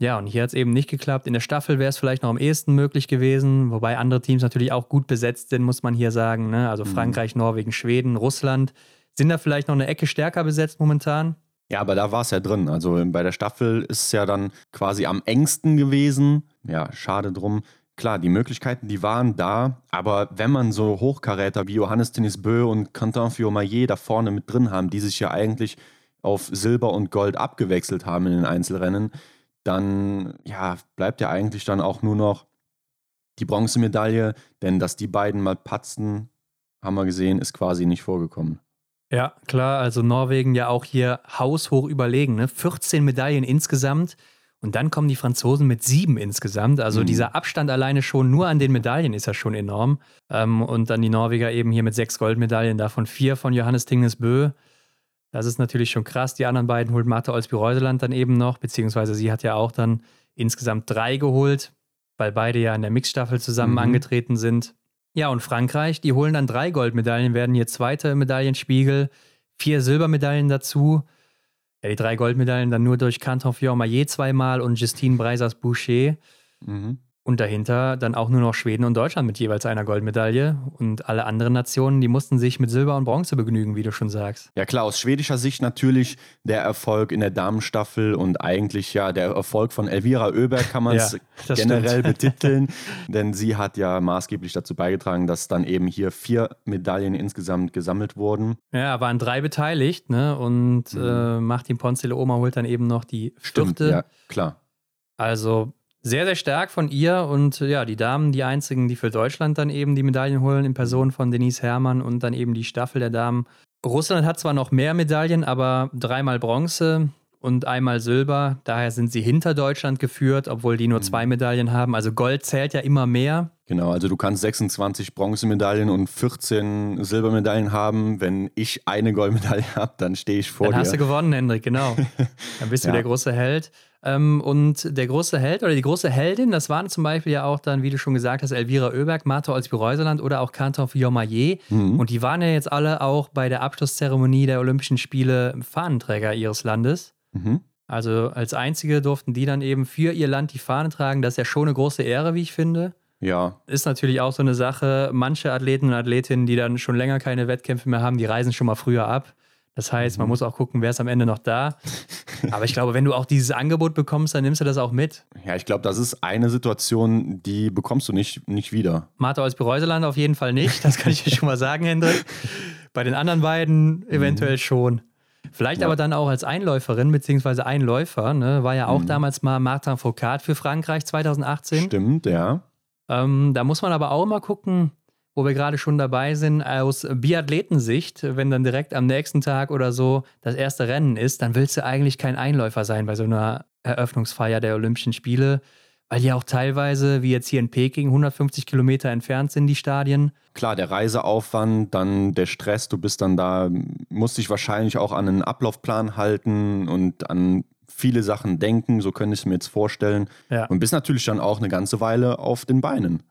Ja, und hier hat es eben nicht geklappt. In der Staffel wäre es vielleicht noch am ehesten möglich gewesen, wobei andere Teams natürlich auch gut besetzt sind, muss man hier sagen. Ne? Also mhm. Frankreich, Norwegen, Schweden, Russland sind da vielleicht noch eine Ecke stärker besetzt momentan. Ja, aber da war es ja drin. Also bei der Staffel ist es ja dann quasi am engsten gewesen. Ja, schade drum. Klar, die Möglichkeiten, die waren da, aber wenn man so Hochkaräter wie Johannes Denis Bö und Quentin Fiormaillet da vorne mit drin haben, die sich ja eigentlich auf Silber und Gold abgewechselt haben in den Einzelrennen, dann ja, bleibt ja eigentlich dann auch nur noch die Bronzemedaille, denn dass die beiden mal patzen, haben wir gesehen, ist quasi nicht vorgekommen. Ja, klar, also Norwegen ja auch hier haushoch überlegen, ne? 14 Medaillen insgesamt. Und dann kommen die Franzosen mit sieben insgesamt. Also mhm. dieser Abstand alleine schon nur an den Medaillen ist ja schon enorm. Ähm, und dann die Norweger eben hier mit sechs Goldmedaillen, davon vier von Johannes Tingnes Bö. Das ist natürlich schon krass. Die anderen beiden holt Martha Olsby-Reuseland dann eben noch, beziehungsweise sie hat ja auch dann insgesamt drei geholt, weil beide ja in der Mixstaffel zusammen mhm. angetreten sind. Ja, und Frankreich, die holen dann drei Goldmedaillen, werden hier zweite Medaillenspiegel, vier Silbermedaillen dazu. Ja, die drei Goldmedaillen dann nur durch Canton Fiormaillet zweimal und Justine Breisers-Boucher. Mhm. Und dahinter dann auch nur noch Schweden und Deutschland mit jeweils einer Goldmedaille. Und alle anderen Nationen, die mussten sich mit Silber und Bronze begnügen, wie du schon sagst. Ja klar, aus schwedischer Sicht natürlich der Erfolg in der Damenstaffel und eigentlich ja der Erfolg von Elvira Oeberg kann man es ja, generell stimmt. betiteln. denn sie hat ja maßgeblich dazu beigetragen, dass dann eben hier vier Medaillen insgesamt gesammelt wurden. Ja, waren drei beteiligt, ne? Und mhm. äh, Martin Ponzele Oma holt dann eben noch die Stimmt, ja, klar. Also sehr, sehr stark von ihr und ja, die Damen, die einzigen, die für Deutschland dann eben die Medaillen holen, in Person von Denise Herrmann und dann eben die Staffel der Damen. Russland hat zwar noch mehr Medaillen, aber dreimal Bronze und einmal Silber. Daher sind sie hinter Deutschland geführt, obwohl die nur mhm. zwei Medaillen haben. Also Gold zählt ja immer mehr. Genau, also du kannst 26 Bronzemedaillen und 14 Silbermedaillen haben. Wenn ich eine Goldmedaille habe, dann stehe ich vor dann dir. Dann hast du gewonnen, Hendrik, genau. Dann bist du ja. der große Held. Ähm, und der große Held oder die große Heldin, das waren zum Beispiel ja auch dann, wie du schon gesagt hast, Elvira Oeberg, Martha Olsby-Reuseland oder auch Kantor Fiormaillet. Mhm. Und die waren ja jetzt alle auch bei der Abschlusszeremonie der Olympischen Spiele Fahnenträger ihres Landes. Mhm. Also als einzige durften die dann eben für ihr Land die Fahne tragen. Das ist ja schon eine große Ehre, wie ich finde. Ja. Ist natürlich auch so eine Sache. Manche Athleten und Athletinnen, die dann schon länger keine Wettkämpfe mehr haben, die reisen schon mal früher ab. Das heißt, man mhm. muss auch gucken, wer ist am Ende noch da. Aber ich glaube, wenn du auch dieses Angebot bekommst, dann nimmst du das auch mit. Ja, ich glaube, das ist eine Situation, die bekommst du nicht, nicht wieder. Martha aus Bereuseland auf jeden Fall nicht. Das kann ich dir schon mal sagen, Hendrik. Bei den anderen beiden eventuell mhm. schon. Vielleicht ja. aber dann auch als Einläuferin bzw. Einläufer. Ne? War ja auch mhm. damals mal Martin Foucault für Frankreich 2018. Stimmt, ja. Ähm, da muss man aber auch mal gucken, wo wir gerade schon dabei sind, aus Biathletensicht, wenn dann direkt am nächsten Tag oder so das erste Rennen ist, dann willst du eigentlich kein Einläufer sein bei so einer Eröffnungsfeier der Olympischen Spiele, weil die auch teilweise, wie jetzt hier in Peking, 150 Kilometer entfernt sind, die Stadien. Klar, der Reiseaufwand, dann der Stress, du bist dann da, musst dich wahrscheinlich auch an einen Ablaufplan halten und an viele Sachen denken, so könnte ich es mir jetzt vorstellen. Ja. Und bist natürlich dann auch eine ganze Weile auf den Beinen.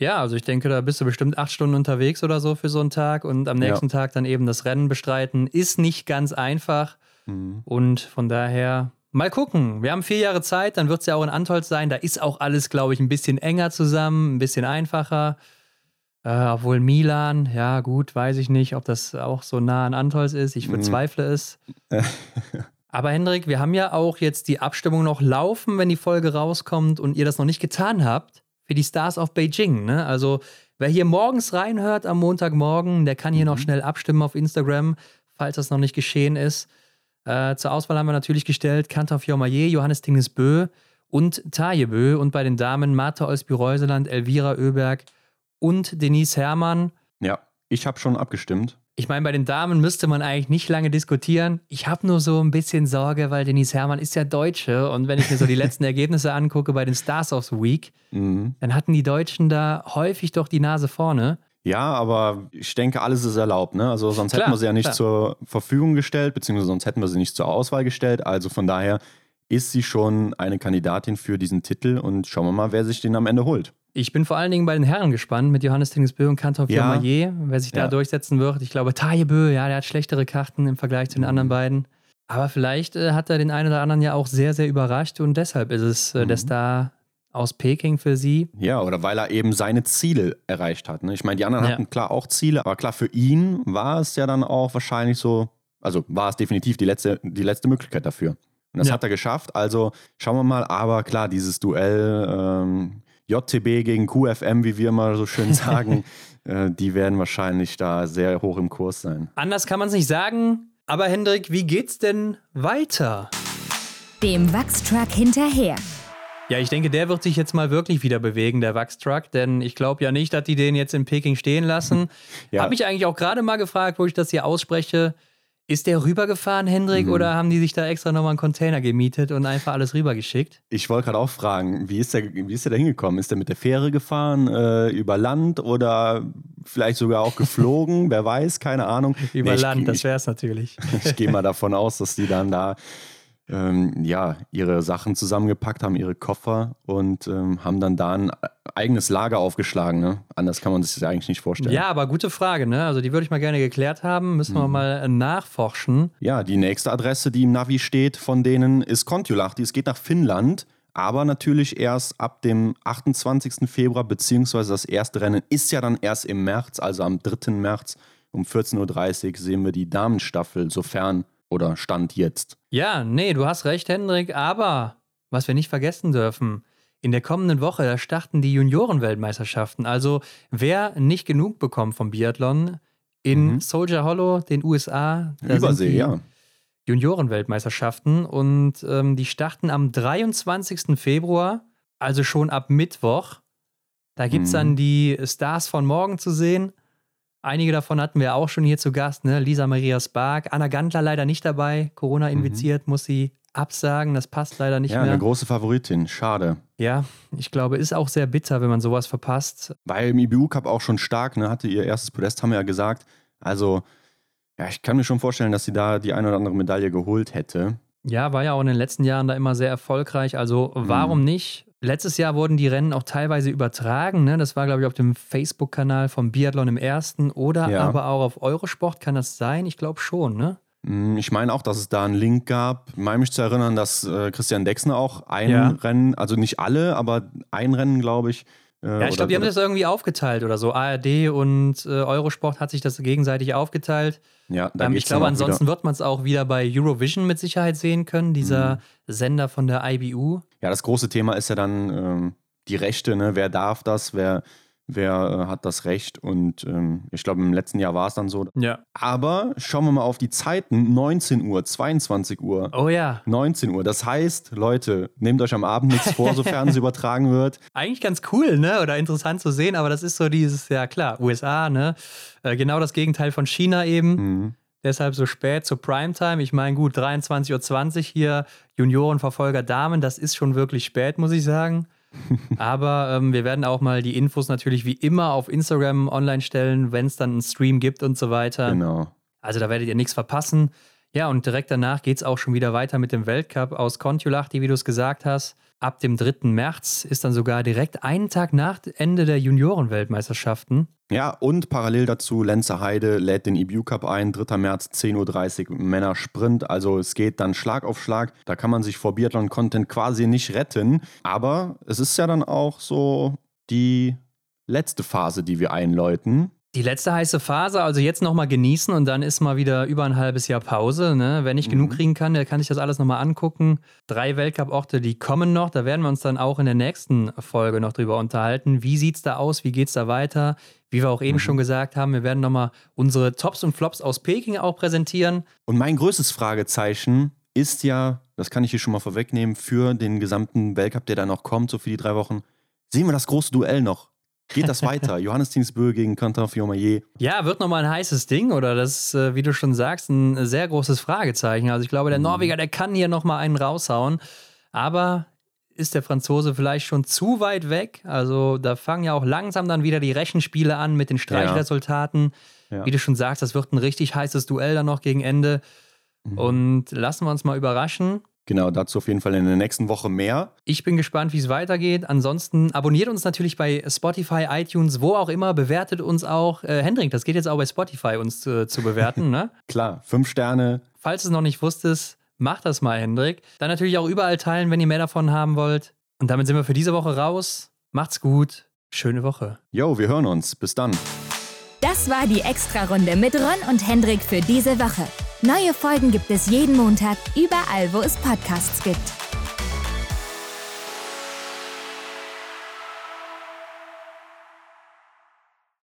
Ja, also ich denke, da bist du bestimmt acht Stunden unterwegs oder so für so einen Tag und am nächsten ja. Tag dann eben das Rennen bestreiten. Ist nicht ganz einfach. Mhm. Und von daher mal gucken. Wir haben vier Jahre Zeit, dann wird es ja auch in Antolz sein. Da ist auch alles, glaube ich, ein bisschen enger zusammen, ein bisschen einfacher. Äh, obwohl Milan, ja gut, weiß ich nicht, ob das auch so nah an Antolz ist. Ich bezweifle mhm. es. Aber Hendrik, wir haben ja auch jetzt die Abstimmung noch laufen, wenn die Folge rauskommt und ihr das noch nicht getan habt für die Stars of Beijing. Ne? Also wer hier morgens reinhört am Montagmorgen, der kann hier mhm. noch schnell abstimmen auf Instagram, falls das noch nicht geschehen ist. Äh, zur Auswahl haben wir natürlich gestellt Kantor Fiormaillet, Johannes Tinges Bö und Taje Bö und bei den Damen Martha Olsby-Reuseland, Elvira Oeberg und Denise Herrmann. Ja, ich habe schon abgestimmt. Ich meine, bei den Damen müsste man eigentlich nicht lange diskutieren. Ich habe nur so ein bisschen Sorge, weil Denise Herrmann ist ja Deutsche und wenn ich mir so die letzten Ergebnisse angucke bei den Stars of the Week, mhm. dann hatten die Deutschen da häufig doch die Nase vorne. Ja, aber ich denke, alles ist erlaubt. Ne? Also sonst klar, hätten wir sie ja nicht klar. zur Verfügung gestellt, beziehungsweise sonst hätten wir sie nicht zur Auswahl gestellt. Also von daher ist sie schon eine Kandidatin für diesen Titel und schauen wir mal, wer sich den am Ende holt. Ich bin vor allen Dingen bei den Herren gespannt mit Johannes Tingesbö und Kantor ja. wer sich da ja. durchsetzen wird. Ich glaube, Tajebö, ja, der hat schlechtere Karten im Vergleich zu den anderen mhm. beiden. Aber vielleicht äh, hat er den einen oder anderen ja auch sehr, sehr überrascht und deshalb ist es äh, mhm. der Star aus Peking für sie. Ja, oder weil er eben seine Ziele erreicht hat. Ne? Ich meine, die anderen ja. hatten klar auch Ziele, aber klar, für ihn war es ja dann auch wahrscheinlich so Also war es definitiv die letzte, die letzte Möglichkeit dafür. Und das Ja. hat er geschafft. Also schauen wir mal. Aber klar, dieses Duell ähm, JTB gegen QFM, wie wir immer so schön sagen, äh, die werden wahrscheinlich da sehr hoch im Kurs sein. Anders kann man es nicht sagen. Aber Hendrik, wie geht's denn weiter? Dem Wachstruck hinterher. Ja, ich denke, der wird sich jetzt mal wirklich wieder bewegen, der Wachstruck, denn ich glaube ja nicht, dass die den jetzt in Peking stehen lassen. Ja. Habe ich eigentlich auch gerade mal gefragt, wo ich das hier ausspreche. Ist der rübergefahren, Hendrik, Mhm. oder haben die sich da extra nochmal einen Container gemietet und einfach alles rübergeschickt? Ich wollte gerade auch fragen, wie ist, der, wie ist der da hingekommen? Ist der mit der Fähre gefahren, äh, über Land oder vielleicht sogar auch geflogen? Wer weiß, keine Ahnung. Über Nee, ich- Land, das ich, wäre es natürlich. ich gehe mal davon aus, dass die dann da ähm, ja, ihre Sachen zusammengepackt haben, ihre Koffer und ähm, haben dann da ein eigenes Lager aufgeschlagen. Ne? Anders kann man sich das eigentlich nicht vorstellen. Ja, aber gute Frage, ne? Also die würde ich mal gerne geklärt haben. Müssen Mhm. wir mal äh, nachforschen. Ja, die nächste Adresse, die im Navi steht von denen, ist Kontiolahti. Es geht nach Finnland, aber natürlich erst ab dem 28. Februar, beziehungsweise das erste Rennen ist ja dann erst im März, also am 3. März um 14.30 Uhr sehen wir die Damenstaffel, sofern oder Stand jetzt. Ja, nee, du hast recht, Hendrik, aber was wir nicht vergessen dürfen, in der kommenden Woche, da starten die Juniorenweltmeisterschaften. Also wer nicht genug bekommt vom Biathlon in Mhm. Soldier Hollow, den USA, Übersee, die ja. Juniorenweltmeisterschaften und ähm, die starten am 23. Februar, also schon ab Mittwoch. Da gibt es Mhm. dann die Stars von morgen zu sehen. Einige davon hatten wir auch schon hier zu Gast, ne? Lisa Maria Spark, Anna Gantler leider nicht dabei, Corona infiziert, muss sie absagen, das passt leider nicht Mhm. Ja, mehr. eine große Favoritin, schade. Ja, ich glaube, ist auch sehr bitter, wenn man sowas verpasst. War im IBU Cup auch schon stark, ne? hatte ihr erstes Podest, haben wir ja gesagt. Also, ja, ich kann mir schon vorstellen, dass sie da die eine oder andere Medaille geholt hätte. Ja, war ja auch in den letzten Jahren da immer sehr erfolgreich. Also warum nicht? Letztes Jahr wurden die Rennen auch teilweise übertragen. Ne? Das war, glaube ich, auf dem Facebook-Kanal vom Biathlon im ersten oder Ja. aber auch auf Eurosport. Kann das sein? Ich glaube schon, ne? Mm, Ich meine auch, dass es da einen Link gab. Ich meine mich zu erinnern, dass äh, Christian Dexner auch ein Ja. Rennen, also nicht alle, aber ein Rennen, glaube ich. Ja, ich glaube, die haben das irgendwie aufgeteilt oder so. ARD und äh, Eurosport hat sich das gegenseitig aufgeteilt. Ja, da Ähm, ich glaube, auch wieder- ansonsten wird man es auch wieder bei Eurovision mit Sicherheit sehen können, dieser Mhm. Sender von der IBU. Ja, das große Thema ist ja dann ähm, die Rechte, ne? Wer darf das, wer, wer äh, hat das Recht? Und ähm, ich glaube, im letzten Jahr war es dann so. Ja. Aber schauen wir mal auf die Zeiten: 19 Uhr, 22 Uhr. Oh ja, 19 Uhr. Das heißt, Leute, nehmt euch am Abend nichts vor, sofern es übertragen wird. eigentlich ganz cool, ne? Oder interessant zu sehen, aber das ist so dieses, ja klar, USA, ne? Äh, genau das Gegenteil von China eben. Mhm. Deshalb so spät zur Primetime. Ich meine, gut, 23.20 Uhr hier, Juniorenverfolger Damen, das ist schon wirklich spät, muss ich sagen. Aber ähm, wir werden auch mal die Infos natürlich wie immer auf Instagram online stellen, wenn es dann einen Stream gibt und so weiter. Genau. Also da werdet ihr nichts verpassen. Ja, und direkt danach geht es auch schon wieder weiter mit dem Weltcup aus Kontiolahti, wie du es gesagt hast. Ab dem 3. März ist dann sogar direkt einen Tag nach Ende der Juniorenweltmeisterschaften. Ja, und parallel dazu, Lenzer Heide lädt den EBU Cup ein, 3. März, 10.30 Uhr, Männer Sprint. Also es geht dann Schlag auf Schlag. Da kann man sich vor Biathlon-Content quasi nicht retten. Aber es ist ja dann auch so die letzte Phase, die wir einläuten. Die letzte heiße Phase, also jetzt nochmal genießen und dann ist mal wieder über ein halbes Jahr Pause. Ne? Wer nicht genug kriegen kann, der kann sich das alles nochmal angucken. Drei Weltcup-Orte, die kommen noch. Da werden wir uns dann auch in der nächsten Folge noch drüber unterhalten. Wie sieht es da aus? Wie geht es da weiter? Wie wir auch eben schon gesagt haben, wir werden nochmal unsere Tops und Flops aus Peking auch präsentieren. Und mein größtes Fragezeichen ist ja, das kann ich hier schon mal vorwegnehmen, für den gesamten Weltcup, der da noch kommt, so für die drei Wochen. Sehen wir das große Duell noch? Geht das weiter? Johannes Tingsbö gegen Quentin Fillon-Maillet. Ja, wird nochmal ein heißes Ding oder das ist, äh, wie du schon sagst, ein sehr großes Fragezeichen. Also ich glaube, der Norweger, der kann hier nochmal einen raushauen. Aber ist der Franzose vielleicht schon zu weit weg? Also da fangen ja auch langsam dann wieder die Rechenspiele an mit den Streichresultaten. Ja. Wie du schon sagst, das wird ein richtig heißes Duell dann noch gegen Ende. Und lassen wir uns mal überraschen. Genau, dazu auf jeden Fall in der nächsten Woche mehr. Ich bin gespannt, wie es weitergeht. Ansonsten abonniert uns natürlich bei Spotify, iTunes, wo auch immer. Bewertet uns auch. Äh, Hendrik, das geht jetzt auch bei Spotify, uns äh, zu bewerten. ne? Klar, fünf Sterne. Falls du es noch nicht wusstest, macht das mal, Hendrik. Dann natürlich auch überall teilen, wenn ihr mehr davon haben wollt. Und damit sind wir für diese Woche raus. Macht's gut. Schöne Woche. Jo, wir hören uns. Bis dann. Das war die Extra-Runde mit Ron und Hendrik für diese Woche. Neue Folgen gibt es jeden Montag, überall, wo es Podcasts gibt.